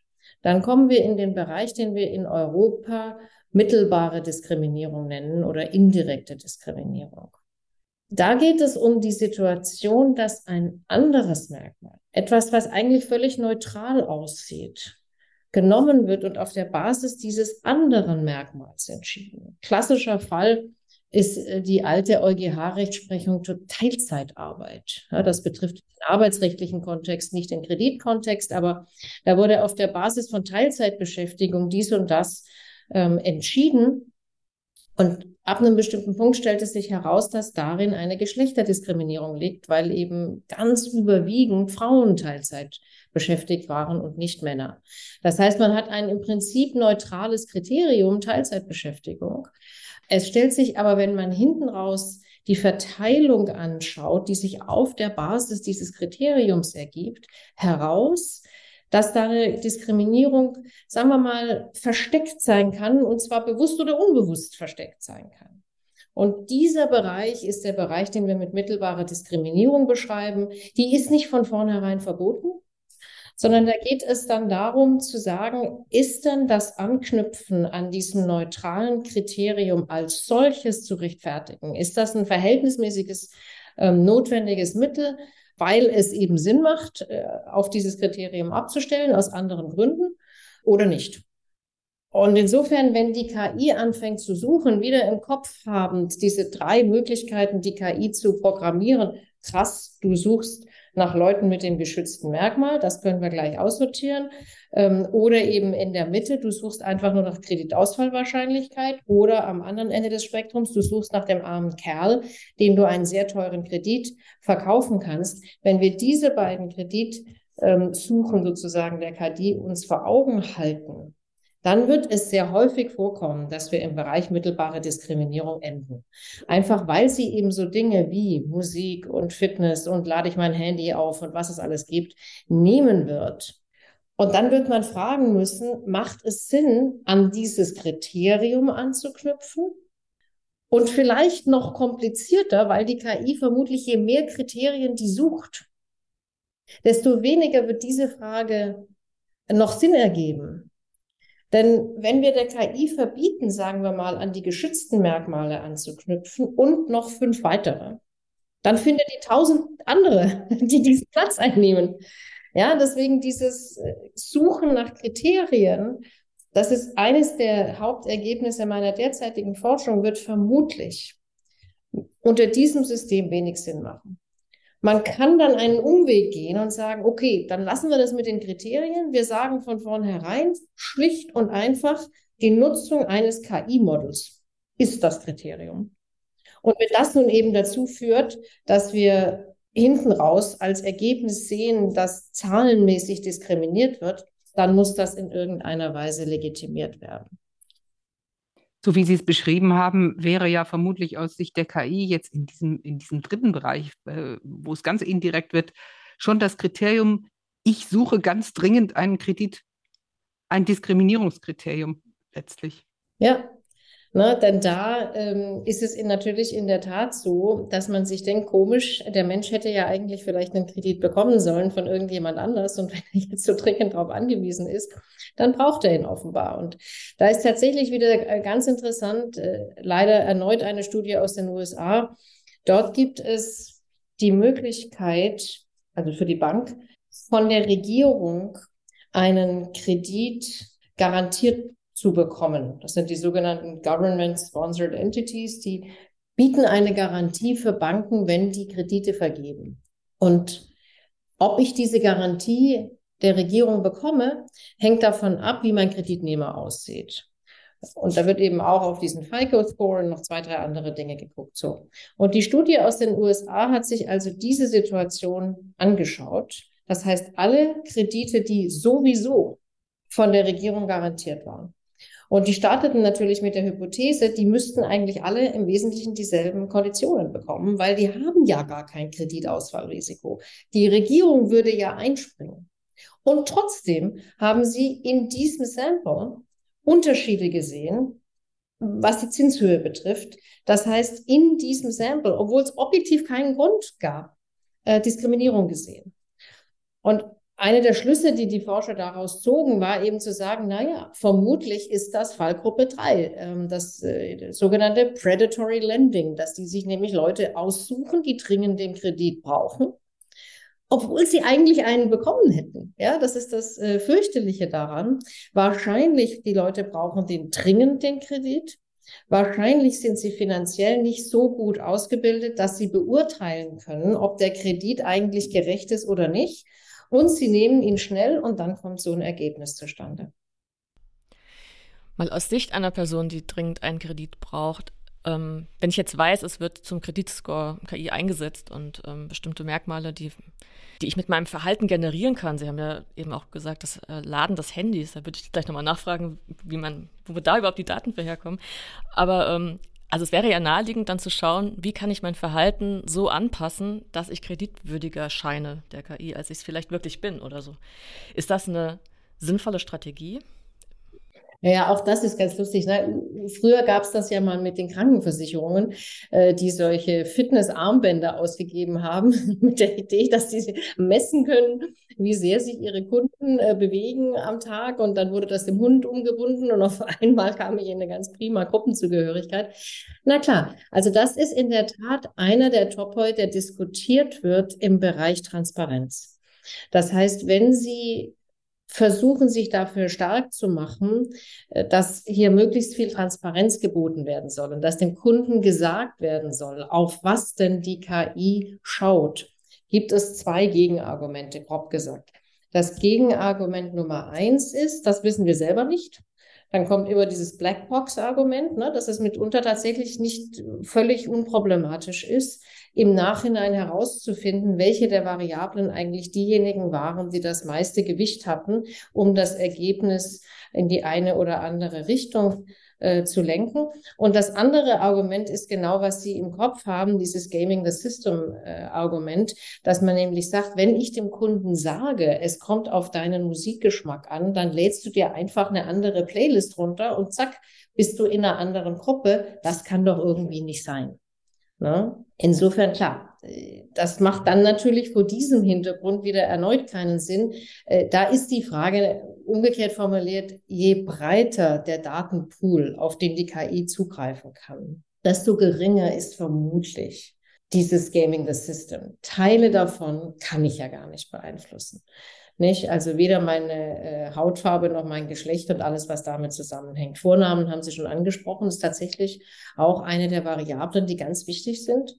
S2: dann kommen wir in den Bereich, den wir in Europa mittelbare Diskriminierung nennen oder indirekte Diskriminierung. Da geht es um die Situation, dass ein anderes Merkmal, etwas, was eigentlich völlig neutral aussieht, genommen wird und auf der Basis dieses anderen Merkmals entschieden. Klassischer Fall ist äh, die alte EuGH-Rechtsprechung zur Teilzeitarbeit. Ja, das betrifft den arbeitsrechtlichen Kontext, nicht den Kreditkontext, aber da wurde auf der Basis von Teilzeitbeschäftigung dies und das ähm, entschieden. Und ab einem bestimmten Punkt stellt es sich heraus, dass darin eine Geschlechterdiskriminierung liegt, weil eben ganz überwiegend Frauen Teilzeit beschäftigt waren und nicht Männer. Das heißt, man hat ein im Prinzip neutrales Kriterium Teilzeitbeschäftigung. Es stellt sich aber, wenn man hinten raus die Verteilung anschaut, die sich auf der Basis dieses Kriteriums ergibt, heraus, dass da Diskriminierung, sagen wir mal, versteckt sein kann, und zwar bewusst oder unbewusst versteckt sein kann. Und dieser Bereich ist der Bereich, den wir mit mittelbarer Diskriminierung beschreiben. Die ist nicht von vornherein verboten, sondern da geht es dann darum zu sagen, ist denn das Anknüpfen an diesem neutralen Kriterium als solches zu rechtfertigen? Ist das ein verhältnismäßiges, ähm, notwendiges Mittel? Weil es eben Sinn macht, äh, auf dieses Kriterium abzustellen, aus anderen Gründen oder nicht. Und insofern, wenn die KI anfängt zu suchen, wieder im Kopf habend diese drei Möglichkeiten, die KI zu programmieren, krass, du suchst nach Leuten mit dem geschützten Merkmal, das können wir gleich aussortieren. Ähm, oder eben in der Mitte, du suchst einfach nur nach Kreditausfallwahrscheinlichkeit. Oder am anderen Ende des Spektrums, du suchst nach dem armen Kerl, dem du einen sehr teuren Kredit verkaufen kannst. Wenn wir diese beiden Kreditsuchen ähm, sozusagen der KI uns vor Augen halten, dann wird es sehr häufig vorkommen, dass wir im Bereich mittelbare Diskriminierung enden. Einfach weil sie eben so Dinge wie Musik und Fitness und lade ich mein Handy auf und was es alles gibt, nehmen wird. Und dann wird man fragen müssen, macht es Sinn, an dieses Kriterium anzuknüpfen? Und vielleicht noch komplizierter, weil die KI vermutlich je mehr Kriterien die sucht, desto weniger wird diese Frage noch Sinn ergeben. Denn wenn wir der KI verbieten, sagen wir mal, an die geschützten Merkmale anzuknüpfen und noch fünf weitere, dann findet die tausend andere, die diesen Platz einnehmen. Ja, deswegen dieses äh, Suchen nach Kriterien, das ist eines der Hauptergebnisse meiner derzeitigen Forschung, wird vermutlich unter diesem System wenig Sinn machen. Man kann dann einen Umweg gehen und sagen, okay, dann lassen wir das mit den Kriterien. Wir sagen von vornherein schlicht und einfach, die Nutzung eines KI-Modells ist das Kriterium. Und wenn das nun eben dazu führt, dass wir hinten raus als Ergebnis sehen, dass zahlenmäßig diskriminiert wird, dann muss das in irgendeiner Weise legitimiert werden
S3: so wie Sie es beschrieben haben, wäre ja vermutlich aus Sicht der KI jetzt in diesem, in diesem dritten Bereich, äh, wo es ganz indirekt wird, schon das Kriterium, ich suche ganz dringend einen Kredit, ein Diskriminierungskriterium letztlich.
S2: Ja, Ne, denn da ähm, ist es in, natürlich in der Tat so, dass man sich denkt, komisch, der Mensch hätte ja eigentlich vielleicht einen Kredit bekommen sollen von irgendjemand anders. Und wenn er jetzt so dringend darauf angewiesen ist, dann braucht er ihn offenbar. Und da ist tatsächlich wieder äh, ganz interessant, äh, leider erneut eine Studie aus den USA. Dort gibt es die Möglichkeit, also für die Bank, von der Regierung einen Kredit garantiert zu bekommen. Das sind die sogenannten Government-Sponsored Entities, die bieten eine Garantie für Banken, wenn die Kredite vergeben. Und ob ich diese Garantie der Regierung bekomme, hängt davon ab, wie mein Kreditnehmer aussieht. Und da wird eben auch auf diesen FICO-Score und noch zwei, drei andere Dinge geguckt. So. Und die Studie aus den USA hat sich also diese Situation angeschaut. Das heißt, alle Kredite, die sowieso von der Regierung garantiert waren. Und die starteten natürlich mit der Hypothese, die müssten eigentlich alle im Wesentlichen dieselben Konditionen bekommen, weil die haben ja gar kein Kreditausfallrisiko. Die Regierung würde ja einspringen. Und trotzdem haben sie in diesem Sample Unterschiede gesehen, was die Zinshöhe betrifft. Das heißt, in diesem Sample, obwohl es objektiv keinen Grund gab, äh, Diskriminierung gesehen. Und eine der Schlüsse, die die Forscher daraus zogen, war eben zu sagen, naja, vermutlich ist das Fallgruppe 3, ähm, das äh, sogenannte Predatory Lending, dass die sich nämlich Leute aussuchen, die dringend den Kredit brauchen, obwohl sie eigentlich einen bekommen hätten. Ja, das ist das äh, fürchterliche daran. Wahrscheinlich die Leute brauchen den dringend den Kredit. Wahrscheinlich sind sie finanziell nicht so gut ausgebildet, dass sie beurteilen können, ob der Kredit eigentlich gerecht ist oder nicht und sie nehmen ihn schnell und dann kommt so ein Ergebnis zustande.
S1: Mal aus Sicht einer Person, die dringend einen Kredit braucht, ähm, wenn ich jetzt weiß, es wird zum Kreditscore KI eingesetzt und ähm, bestimmte Merkmale, die, die ich mit meinem Verhalten generieren kann. Sie haben ja eben auch gesagt, das äh, Laden des Handys, da würde ich gleich nochmal nachfragen, wie man, wo da überhaupt die Daten für herkommen. Aber ähm, also es wäre ja naheliegend, dann zu schauen, wie kann ich mein Verhalten so anpassen, dass ich kreditwürdiger scheine der KI, als ich es vielleicht wirklich bin oder so. Ist das eine sinnvolle Strategie?
S2: Ja, auch das ist ganz lustig. Ne? Früher gab es das ja mal mit den Krankenversicherungen, äh, die solche Fitnessarmbänder ausgegeben haben, mit der Idee, dass sie messen können, wie sehr sich ihre Kunden äh, bewegen am Tag. Und dann wurde das dem Hund umgebunden und auf einmal kam ich in eine ganz prima Gruppenzugehörigkeit. Na klar, also das ist in der Tat einer der Topoi, der diskutiert wird im Bereich Transparenz. Das heißt, wenn Sie versuchen sich dafür stark zu machen, äh, dass hier möglichst viel Transparenz geboten werden soll und dass dem Kunden gesagt werden soll, auf was denn die KI schaut, gibt es zwei Gegenargumente, grob gesagt. Das Gegenargument Nummer eins ist, das wissen wir selber nicht. Dann kommt immer dieses Blackbox-Argument, ne, dass es mitunter tatsächlich nicht völlig unproblematisch ist, im Nachhinein herauszufinden, welche der Variablen eigentlich diejenigen waren, die das meiste Gewicht hatten, um das Ergebnis in die eine oder andere Richtung äh, zu lenken. Und das andere Argument ist genau, was Sie im Kopf haben, dieses Gaming the System äh, Argument, dass man nämlich sagt, wenn ich dem Kunden sage, es kommt auf deinen Musikgeschmack an, dann lädst du dir einfach eine andere Playlist runter und zack, bist du in einer anderen Gruppe. Das kann doch irgendwie nicht sein. Ne? Insofern klar, das macht dann natürlich vor diesem Hintergrund wieder erneut keinen Sinn. Äh, da ist die Frage umgekehrt formuliert, je breiter der Datenpool, auf den die KI zugreifen kann, desto geringer ist vermutlich dieses Gaming the System. Teile davon kann ich ja gar nicht beeinflussen. Nicht? Also weder meine äh, Hautfarbe noch mein Geschlecht und alles, was damit zusammenhängt. Vornamen haben Sie schon angesprochen, ist tatsächlich auch eine der Variablen, die ganz wichtig sind.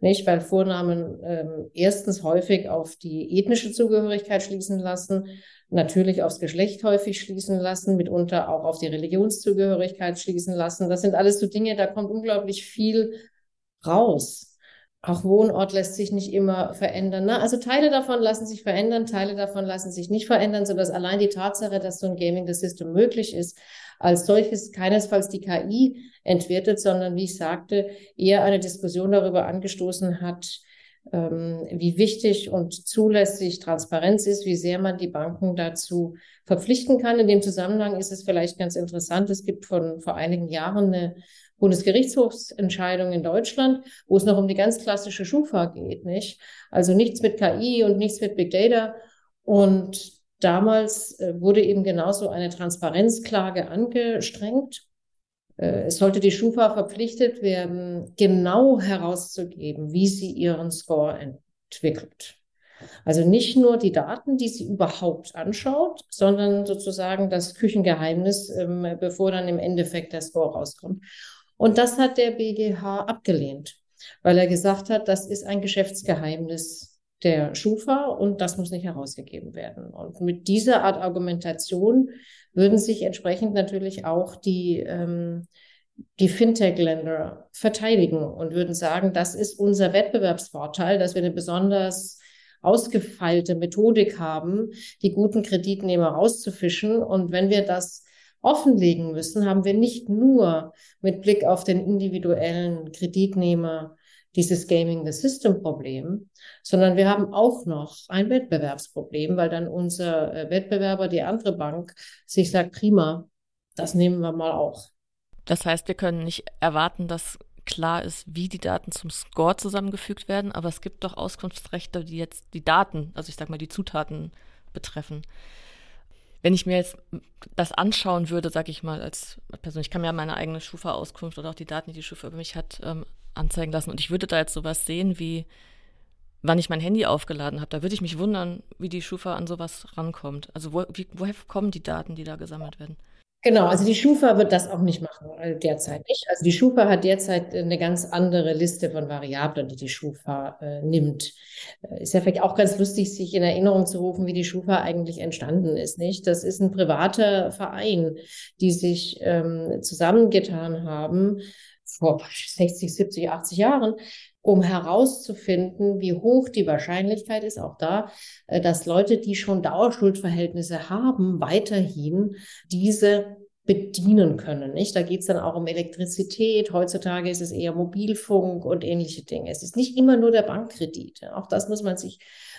S2: Nicht? Weil Vornamen ähm, erstens häufig auf die ethnische Zugehörigkeit schließen lassen, natürlich aufs Geschlecht häufig schließen lassen, mitunter auch auf die Religionszugehörigkeit schließen lassen. Das sind alles so Dinge, da kommt unglaublich viel raus. Auch Wohnort lässt sich nicht immer verändern. Ne? Also Teile davon lassen sich verändern, Teile davon lassen sich nicht verändern, sodass allein die Tatsache, dass so ein Gaming the System möglich ist, als solches keinesfalls die KI entwertet, sondern wie ich sagte, eher eine Diskussion darüber angestoßen hat, ähm, wie wichtig und zulässig Transparenz ist, wie sehr man die Banken dazu verpflichten kann. In dem Zusammenhang ist es vielleicht ganz interessant. Es gibt von vor einigen Jahren eine Bundesgerichtshofsentscheidung in Deutschland, wo es noch um die ganz klassische Schufa geht, nicht? Also nichts mit KI und nichts mit Big Data. Und damals äh, wurde eben genauso eine Transparenzklage angestrengt. Äh, es sollte die Schufa verpflichtet werden, genau herauszugeben, wie sie ihren Score entwickelt. Also nicht nur die Daten, die sie überhaupt anschaut, sondern sozusagen das Küchengeheimnis, ähm, bevor dann im Endeffekt der Score rauskommt. Und das hat der BGH abgelehnt, weil er gesagt hat, das ist ein Geschäftsgeheimnis der Schufa und das muss nicht herausgegeben werden. Und mit dieser Art Argumentation würden sich entsprechend natürlich auch die, ähm, die Fintech-Länder verteidigen und würden sagen, das ist unser Wettbewerbsvorteil, dass wir eine besonders ausgefeilte Methodik haben, die guten Kreditnehmer rauszufischen. Und wenn wir das offenlegen müssen, haben wir nicht nur mit Blick auf den individuellen Kreditnehmer dieses Gaming the System Problem, sondern wir haben auch noch ein Wettbewerbsproblem, weil dann unser äh, Wettbewerber, die andere Bank, sich sagt, prima, das nehmen wir mal auch.
S1: Das heißt, wir können nicht erwarten, dass klar ist, wie die Daten zum Score zusammengefügt werden, aber es gibt doch Auskunftsrechte, die jetzt die Daten, also ich sag mal die Zutaten betreffen wenn ich mir jetzt das anschauen würde, sag ich mal, als Person, ich kann mir ja meine eigene Schufa-Auskunft oder auch die Daten, die die Schufa über mich hat, ähm, anzeigen lassen. Und ich würde da jetzt sowas sehen wie, wann ich mein Handy aufgeladen habe. Da würde ich mich wundern, wie die Schufa an sowas rankommt. Also wo, wie, woher kommen die Daten, die da gesammelt werden?
S2: Genau, also die Schufa wird das auch nicht machen, äh, derzeit nicht. Also die Schufa hat derzeit eine ganz andere Liste von Variablen, die die Schufa äh, nimmt. Äh, ist ja vielleicht auch ganz lustig, sich in Erinnerung zu rufen, wie die Schufa eigentlich entstanden ist, nicht? Das ist ein privater Verein, die sich ähm, zusammengetan haben vor 60, 70, 80 Jahren, um herauszufinden, wie hoch die Wahrscheinlichkeit ist, auch da, äh, dass Leute, die schon Dauerschuldverhältnisse haben, weiterhin diese bedienen können. Nicht? Da geht es dann auch um Elektrizität. Heutzutage ist es eher Mobilfunk und ähnliche Dinge. Es ist nicht immer nur der Bankkredit. Auch das muss man sich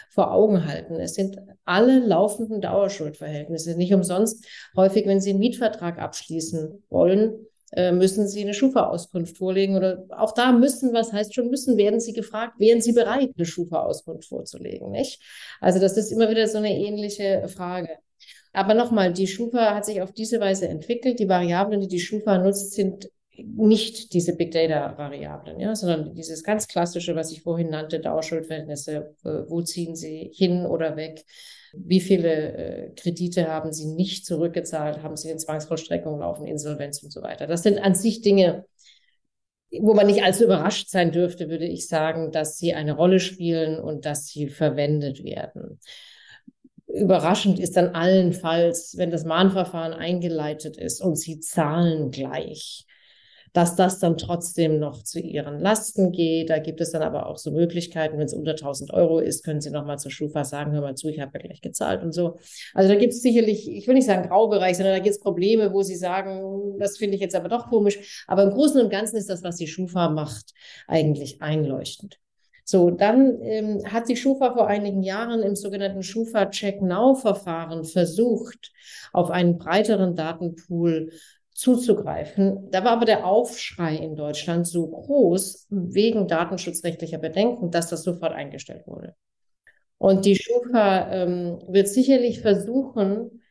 S2: vor Augen halten. Es sind alle laufenden Dauerschuldverhältnisse. Nicht umsonst häufig, wenn Sie einen Mietvertrag abschließen wollen, müssen Sie eine Schufa-Auskunft vorlegen oder auch da müssen, was heißt schon müssen, werden Sie gefragt, wären Sie bereit, eine Schufa-Auskunft vorzulegen, nicht? Also das ist immer wieder so eine ähnliche Frage. Aber nochmal, die Schufa hat sich auf diese Weise entwickelt. Die Variablen, die die Schufa nutzt, sind nicht diese Big Data Variablen, ja, sondern dieses ganz klassische, was ich vorhin nannte, Dauerschuldverhältnisse, äh, wo ziehen sie hin oder weg, Wie viele äh, Kredite haben Sie nicht zurückgezahlt? Haben Sie in Zwangsvollstreckung laufen, Insolvenz und so weiter? Das sind an sich Dinge, wo man nicht allzu überrascht sein dürfte, würde ich sagen, dass sie eine Rolle spielen und dass sie verwendet werden. Überraschend ist dann allenfalls, wenn das Mahnverfahren eingeleitet ist und sie zahlen gleich dass das dann trotzdem noch zu ihren Lasten geht. Da gibt es dann aber auch so Möglichkeiten, wenn es unter 1000 Euro ist, können Sie nochmal zur Schufa sagen, hör mal zu, ich habe ja gleich gezahlt und so. Also da gibt es sicherlich, ich will nicht sagen Graubereich, sondern da gibt es Probleme, wo Sie sagen, das finde ich jetzt aber doch komisch. Aber im Großen und Ganzen ist das, was die Schufa macht, eigentlich einleuchtend. So, dann ähm, hat die Schufa vor einigen Jahren im sogenannten Schufa Check Now Verfahren versucht, auf einen breiteren Datenpool zuzugreifen. Da war aber der Aufschrei in Deutschland so groß wegen datenschutzrechtlicher Bedenken, dass das sofort eingestellt wurde. Und die Schufa ähm, wird sicherlich versuchen,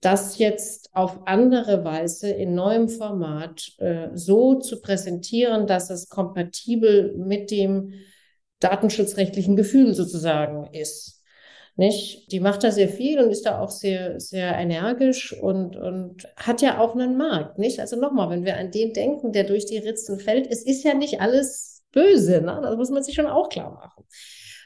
S2: das jetzt auf andere Weise in neuem Format äh, so zu präsentieren, dass es kompatibel mit dem datenschutzrechtlichen Gefühl sozusagen ist. Nicht? Die macht da sehr viel und ist da auch sehr, sehr energisch und, und hat ja auch einen Markt. Nicht? Also nochmal, wenn wir an den denken, der durch die Ritzen fällt, es ist ja nicht alles böse. Ne? Das muss man sich schon auch klar machen.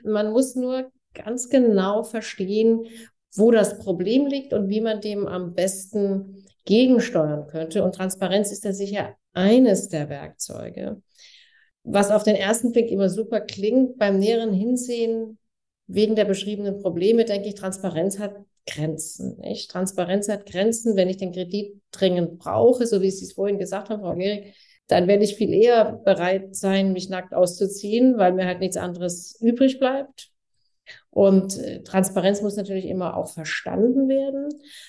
S2: Man muss nur ganz genau verstehen, wo das Problem liegt und wie man dem am besten gegensteuern könnte. Und Transparenz ist da sicher eines der Werkzeuge. Was auf den ersten Blick immer super klingt, beim näheren Hinsehen wegen der beschriebenen Probleme, denke ich, Transparenz hat Grenzen. Nicht? Transparenz hat Grenzen. Wenn ich den Kredit dringend brauche, so wie Sie es vorhin gesagt haben, Frau Gehrig, dann werde ich viel eher bereit sein, mich nackt auszuziehen, weil mir halt nichts anderes übrig bleibt. Und äh, Transparenz muss natürlich immer auch verstanden werden.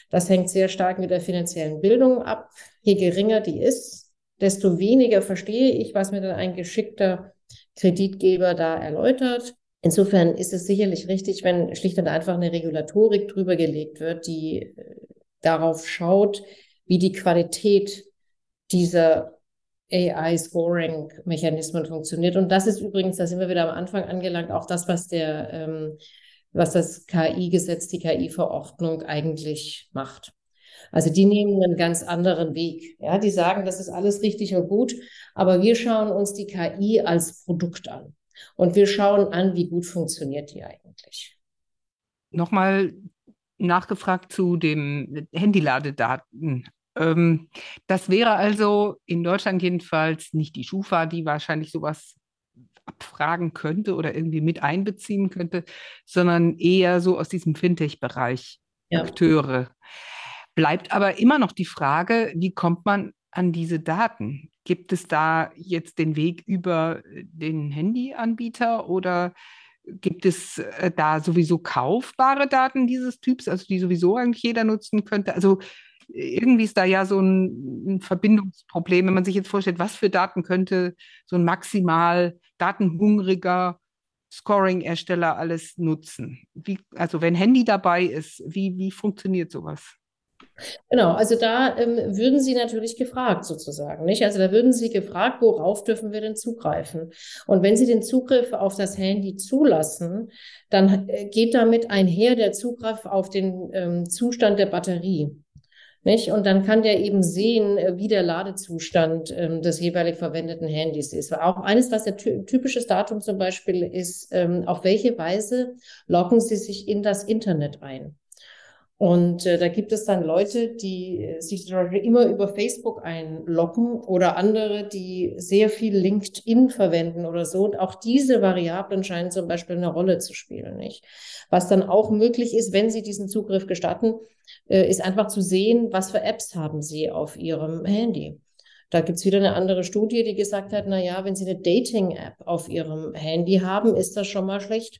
S2: Das hängt sehr stark mit der finanziellen Bildung ab. Je geringer die ist, desto weniger verstehe ich, was mir dann ein geschickter Kreditgeber da erläutert. Insofern ist es sicherlich richtig, wenn schlicht und einfach eine Regulatorik drüber gelegt wird, die äh, darauf schaut, wie die Qualität dieser AI-Scoring-Mechanismen funktioniert. Und das ist übrigens, da sind wir wieder am Anfang angelangt, auch das, was der, ähm, was das KI-Gesetz, die KI-Verordnung eigentlich macht. Also die nehmen einen ganz anderen Weg. Ja, die sagen, das ist alles richtig und gut, aber wir schauen uns die KI als Produkt an. Und wir schauen an, wie gut funktioniert die eigentlich.
S3: Nochmal nachgefragt zu den Handyladedaten. Ähm, das wäre also in Deutschland jedenfalls nicht die Schufa, die wahrscheinlich sowas abfragen könnte oder irgendwie mit einbeziehen könnte, sondern eher so aus diesem Fintech-Bereich ja. Akteure. Bleibt aber immer noch die Frage, wie kommt man an diese Daten? Gibt es da jetzt den Weg über äh, den Handyanbieter oder gibt es äh, da sowieso kaufbare Daten dieses Typs, also die sowieso eigentlich jeder nutzen könnte? Also irgendwie ist da ja so ein, ein Verbindungsproblem, wenn man sich jetzt vorstellt, was für Daten könnte so ein maximal datenhungriger Scoring-Ersteller alles nutzen? Wie, also wenn Handy dabei ist, wie, wie funktioniert sowas?
S2: Genau, also da ähm, würden Sie natürlich gefragt sozusagen, nicht? Also da würden Sie gefragt, worauf dürfen wir denn zugreifen? Und wenn Sie den Zugriff auf das Handy zulassen, dann äh, geht damit einher der Zugriff auf den ähm, Zustand der Batterie. Nicht? Und dann kann der eben sehen, äh, wie der Ladezustand ähm, des jeweilig verwendeten Handys ist. Auch eines, was der typisches Datum zum Beispiel ist, ähm, auf welche Weise loggen Sie sich in das Internet ein? Und äh, da gibt es dann Leute, die äh, sich zum Beispiel immer über Facebook einloggen oder andere, die sehr viel LinkedIn verwenden oder so. Und auch diese Variablen scheinen zum Beispiel eine Rolle zu spielen, nicht? Was dann auch möglich ist, wenn Sie diesen Zugriff gestatten, äh, ist einfach zu sehen, was für Apps haben Sie auf Ihrem Handy. Da gibt's wieder eine andere Studie, die gesagt hat, na ja, wenn Sie eine Dating-App auf Ihrem Handy haben, ist das schon mal schlecht.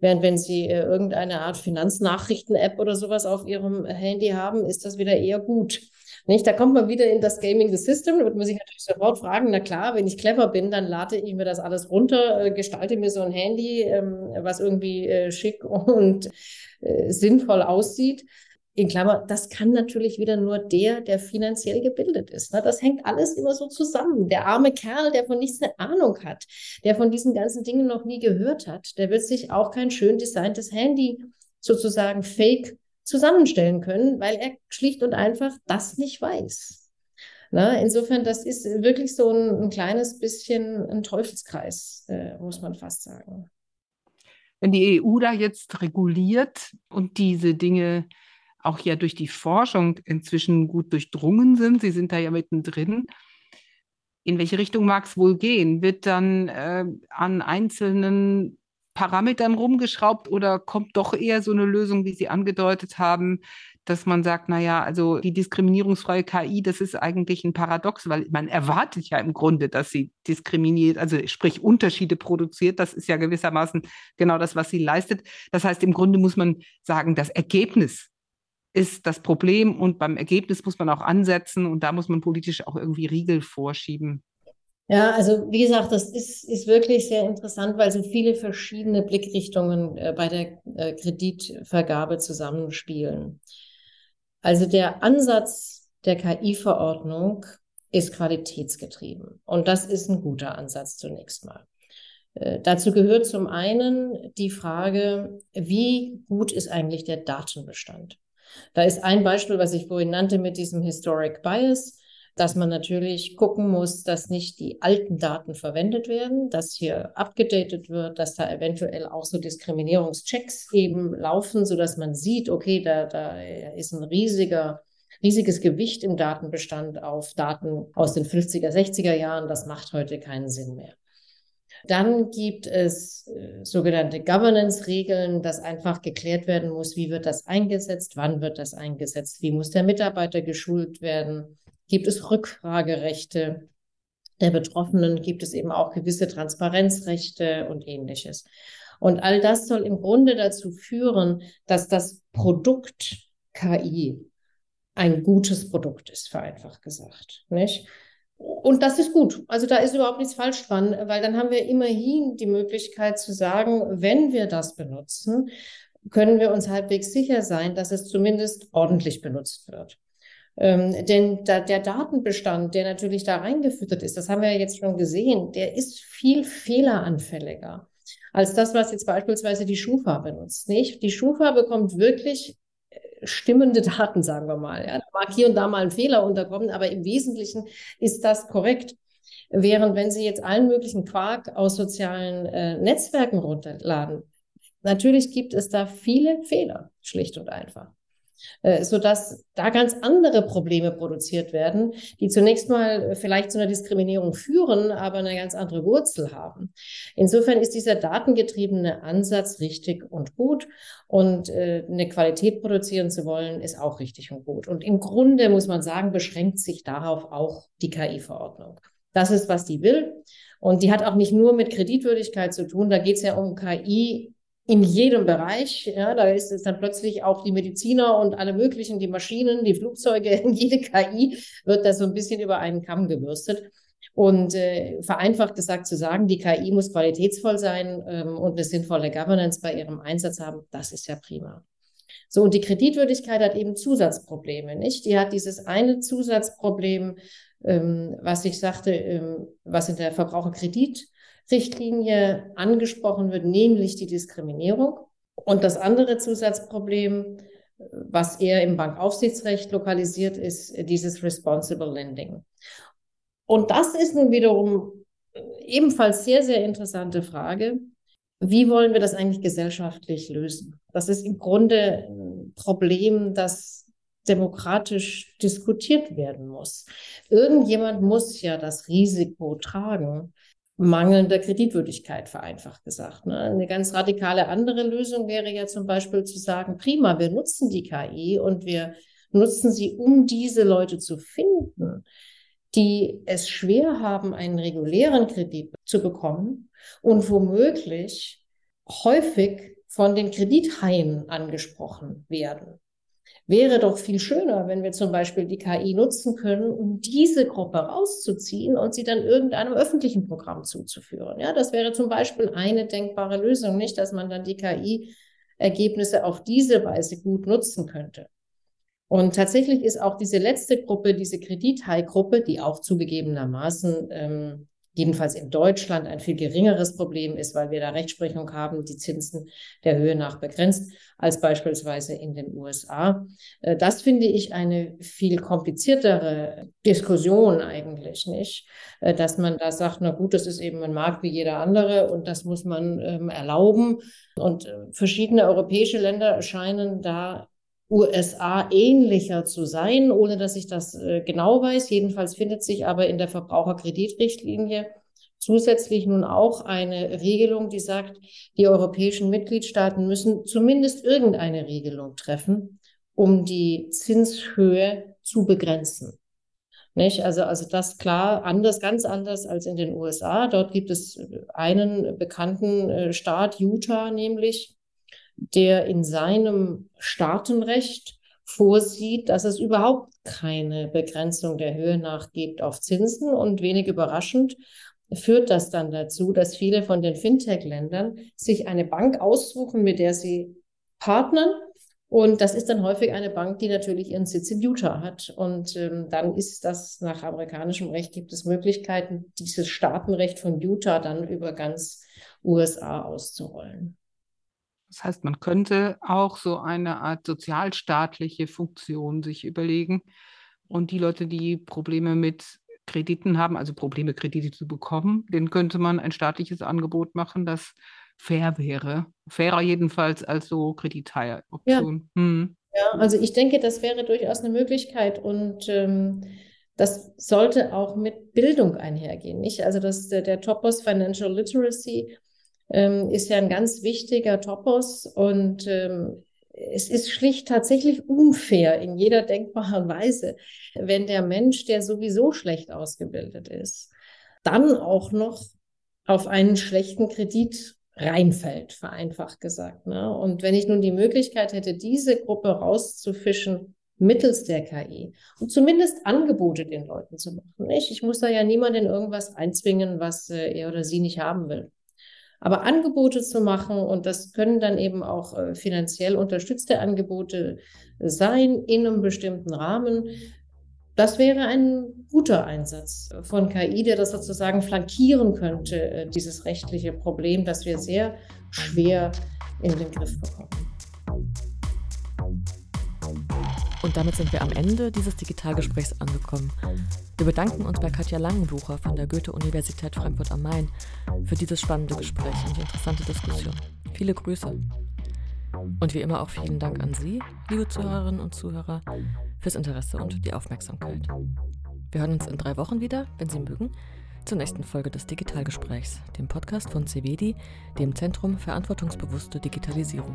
S2: Während wenn Sie äh, irgendeine Art Finanznachrichten-App oder sowas auf Ihrem Handy haben, ist das wieder eher gut. Nicht? Da kommt man wieder in das Gaming the System. Da wird man sich natürlich sofort fragen, na klar, wenn ich clever bin, dann lade ich mir das alles runter, äh, gestalte mir so ein Handy, ähm, was irgendwie äh, schick und äh, sinnvoll aussieht in Klammer, das kann natürlich wieder nur der, der finanziell gebildet ist. Ne? Das hängt alles immer so zusammen. Der arme Kerl, der von nichts eine Ahnung hat, der von diesen ganzen Dingen noch nie gehört hat, der wird sich auch kein schön designtes Handy sozusagen fake zusammenstellen können, weil er schlicht und einfach das nicht weiß. Na, insofern, das ist wirklich so ein, ein kleines bisschen ein Teufelskreis, äh, muss man fast sagen.
S3: Wenn die EU da jetzt reguliert und diese Dinge auch ja durch die Forschung inzwischen gut durchdrungen sind, Sie sind da ja mittendrin, in welche Richtung mag es wohl gehen? Wird dann äh, an einzelnen Parametern rumgeschraubt oder kommt doch eher so eine Lösung, wie Sie angedeutet haben, dass man sagt, naja, also die diskriminierungsfreie KI, das ist eigentlich ein Paradox, weil man erwartet ja im Grunde, dass sie diskriminiert, also sprich Unterschiede produziert. Das ist ja gewissermaßen genau das, was sie leistet. Das heißt, im Grunde muss man sagen, das Ergebnis ist das Problem und beim Ergebnis muss man auch ansetzen und da muss man politisch auch irgendwie Riegel vorschieben.
S2: Ja, also wie gesagt, das ist, ist wirklich sehr interessant, weil so viele verschiedene Blickrichtungen äh, bei der äh, Kreditvergabe zusammenspielen. Also der Ansatz der KI-Verordnung ist qualitätsgetrieben und das ist ein guter Ansatz zunächst mal. Äh, dazu gehört zum einen die Frage, wie gut ist eigentlich der Datenbestand? Da ist ein Beispiel, was ich vorhin nannte mit diesem Historic Bias, dass man natürlich gucken muss, dass nicht die alten Daten verwendet werden, dass hier abgedatet wird, dass da eventuell auch so Diskriminierungschecks eben laufen, sodass man sieht, okay, da, da ist ein riesiger riesiges Gewicht im Datenbestand auf Daten aus den 50er, 60er Jahren. Das macht heute keinen Sinn mehr. Dann gibt es äh, sogenannte Governance-Regeln, dass einfach geklärt werden muss, wie wird das eingesetzt, wann wird das eingesetzt, wie muss der Mitarbeiter geschult werden, gibt es Rückfragerechte der Betroffenen, gibt es eben auch gewisse Transparenzrechte und ähnliches. Und all das soll im Grunde dazu führen, dass das Produkt KI ein gutes Produkt ist, vereinfacht gesagt. Nicht? Und das ist gut. Also da ist überhaupt nichts falsch dran, weil dann haben wir immerhin die Möglichkeit zu sagen, wenn wir das benutzen, können wir uns halbwegs sicher sein, dass es zumindest ordentlich benutzt wird. Ähm, denn da, der Datenbestand, der natürlich da reingefüttert ist, das haben wir ja jetzt schon gesehen, der ist viel fehleranfälliger als das, was jetzt beispielsweise die Schufa benutzt. Nicht? Die Schufa bekommt wirklich stimmende Daten, sagen wir mal. Ja, da mag hier und da mal ein Fehler unterkommen, aber im Wesentlichen ist das korrekt. Während wenn Sie jetzt allen möglichen Quark aus sozialen äh, Netzwerken runterladen, natürlich gibt es da viele Fehler, schlicht und einfach. Äh, sodass da ganz andere Probleme produziert werden, die zunächst mal vielleicht zu einer Diskriminierung führen, aber eine ganz andere Wurzel haben. Insofern ist dieser datengetriebene Ansatz richtig und gut und äh, eine Qualität produzieren zu wollen, ist auch richtig und gut. Und im Grunde muss man sagen, beschränkt sich darauf auch die KI-Verordnung. Das ist, was die will. Und die hat auch nicht nur mit Kreditwürdigkeit zu tun. Da geht es ja um KI in jedem Bereich. Ja, da ist es dann plötzlich auch die Mediziner und alle möglichen, die Maschinen, die Flugzeuge, jede KI wird da so ein bisschen über einen Kamm gebürstet. Und äh, vereinfacht gesagt zu sagen, die KI muss qualitätsvoll sein ähm, und eine sinnvolle Governance bei ihrem Einsatz haben, das ist ja prima. So, und die Kreditwürdigkeit hat eben Zusatzprobleme, nicht? Die hat dieses eine Zusatzproblem, ähm, was ich sagte, ähm, was in der Verbraucherkredit Richtlinie angesprochen wird, nämlich die Diskriminierung. Und das andere Zusatzproblem, was eher im Bankaufsichtsrecht lokalisiert ist, dieses Responsible Lending. Und das ist nun wiederum ebenfalls sehr, sehr interessante Frage. Wie wollen wir das eigentlich gesellschaftlich lösen? Das ist im Grunde ein Problem, das demokratisch diskutiert werden muss. Irgendjemand muss ja das Risiko tragen, mangelnder Kreditwürdigkeit, vereinfacht gesagt. Ne? Eine ganz radikale andere Lösung wäre ja zum Beispiel zu sagen, prima, wir nutzen die KI und wir nutzen sie, um diese Leute zu finden, die es schwer haben, einen regulären Kredit zu bekommen und womöglich häufig von den Kredithaien angesprochen werden. Wäre doch viel schöner, wenn wir zum Beispiel die KI nutzen können, um diese Gruppe rauszuziehen und sie dann irgendeinem öffentlichen Programm zuzuführen. Ja, das wäre zum Beispiel eine denkbare Lösung, nicht, dass man dann die KI-Ergebnisse auf diese Weise gut nutzen könnte. Und tatsächlich ist auch diese letzte Gruppe, diese Kredithai-Gruppe, die auch zugegebenermaßen ähm, jedenfalls in Deutschland ein viel geringeres Problem ist, weil wir da Rechtsprechung haben, die Zinsen der Höhe nach begrenzt, als beispielsweise in den USA. Äh, das finde ich eine viel kompliziertere Diskussion eigentlich nicht, äh, dass man da sagt, na gut, das ist eben ein Markt wie jeder andere und das muss man ähm, erlauben. Und äh, verschiedene europäische Länder scheinen da USA ähnlicher zu sein, ohne dass ich das äh, genau weiß. Jedenfalls findet sich aber in der Verbraucherkreditrichtlinie zusätzlich nun auch eine Regelung, die sagt, die europäischen Mitgliedstaaten müssen zumindest irgendeine Regelung treffen, um die Zinshöhe zu begrenzen. Nicht? Also, also das klar anders, ganz anders als in den USA. Dort gibt es einen bekannten äh, Staat, Utah nämlich, der in seinem Staatenrecht vorsieht, dass es überhaupt keine Begrenzung der Höhe nach gibt auf Zinsen. Und wenig überraschend führt das dann dazu, dass viele von den Fintech-Ländern sich eine Bank aussuchen, mit der sie partnern. Und das ist dann häufig eine Bank, die natürlich ihren Sitz in Utah hat. Und ähm, dann ist das nach amerikanischem Recht gibt es Möglichkeiten, dieses Staatenrecht von Utah dann über ganz USA auszurollen.
S3: Das heißt, man könnte auch so eine Art sozialstaatliche Funktion sich überlegen. Und die Leute, die Probleme mit Krediten haben, also Probleme, Kredite zu bekommen, denen könnte man ein staatliches Angebot machen, das fair wäre. Fairer jedenfalls als so Kreditoption.
S2: Ja. Hm. ja, also ich denke, das wäre durchaus eine Möglichkeit. Und ähm, das sollte auch mit Bildung einhergehen. Nicht? Also das, der, der Topos Financial Literacy ähm, ist ja ein ganz wichtiger Topos und ähm, es ist schlicht tatsächlich unfair in jeder denkbaren Weise, wenn der Mensch, der sowieso schlecht ausgebildet ist, dann auch noch auf einen schlechten Kredit reinfällt, vereinfacht gesagt. Ne? Und wenn ich nun die Möglichkeit hätte, diese Gruppe rauszufischen mittels der KI und zumindest Angebote den Leuten zu machen. Nicht? Ich muss da ja niemanden irgendwas einzwingen, was äh, er oder sie nicht haben will. Aber Angebote zu machen, und das können dann eben auch äh, finanziell unterstützte Angebote sein in einem bestimmten Rahmen, das wäre ein guter Einsatz von KI, der das sozusagen flankieren könnte, äh, dieses rechtliche Problem, das wir sehr schwer in den Griff bekommen.
S1: Und damit sind wir am Ende dieses Digitalgesprächs angekommen. Wir bedanken uns bei Katja Langenbucher von der Goethe-Universität Frankfurt am Main für dieses spannende Gespräch und die interessante Diskussion. Viele Grüße. Und wie immer auch vielen Dank an Sie, liebe Zuhörerinnen und Zuhörer, fürs Interesse und die Aufmerksamkeit. Wir hören uns in drei Wochen wieder, wenn Sie mögen, zur nächsten Folge des Digitalgesprächs, dem Podcast von CVD, dem Zentrum Verantwortungsbewusste Digitalisierung.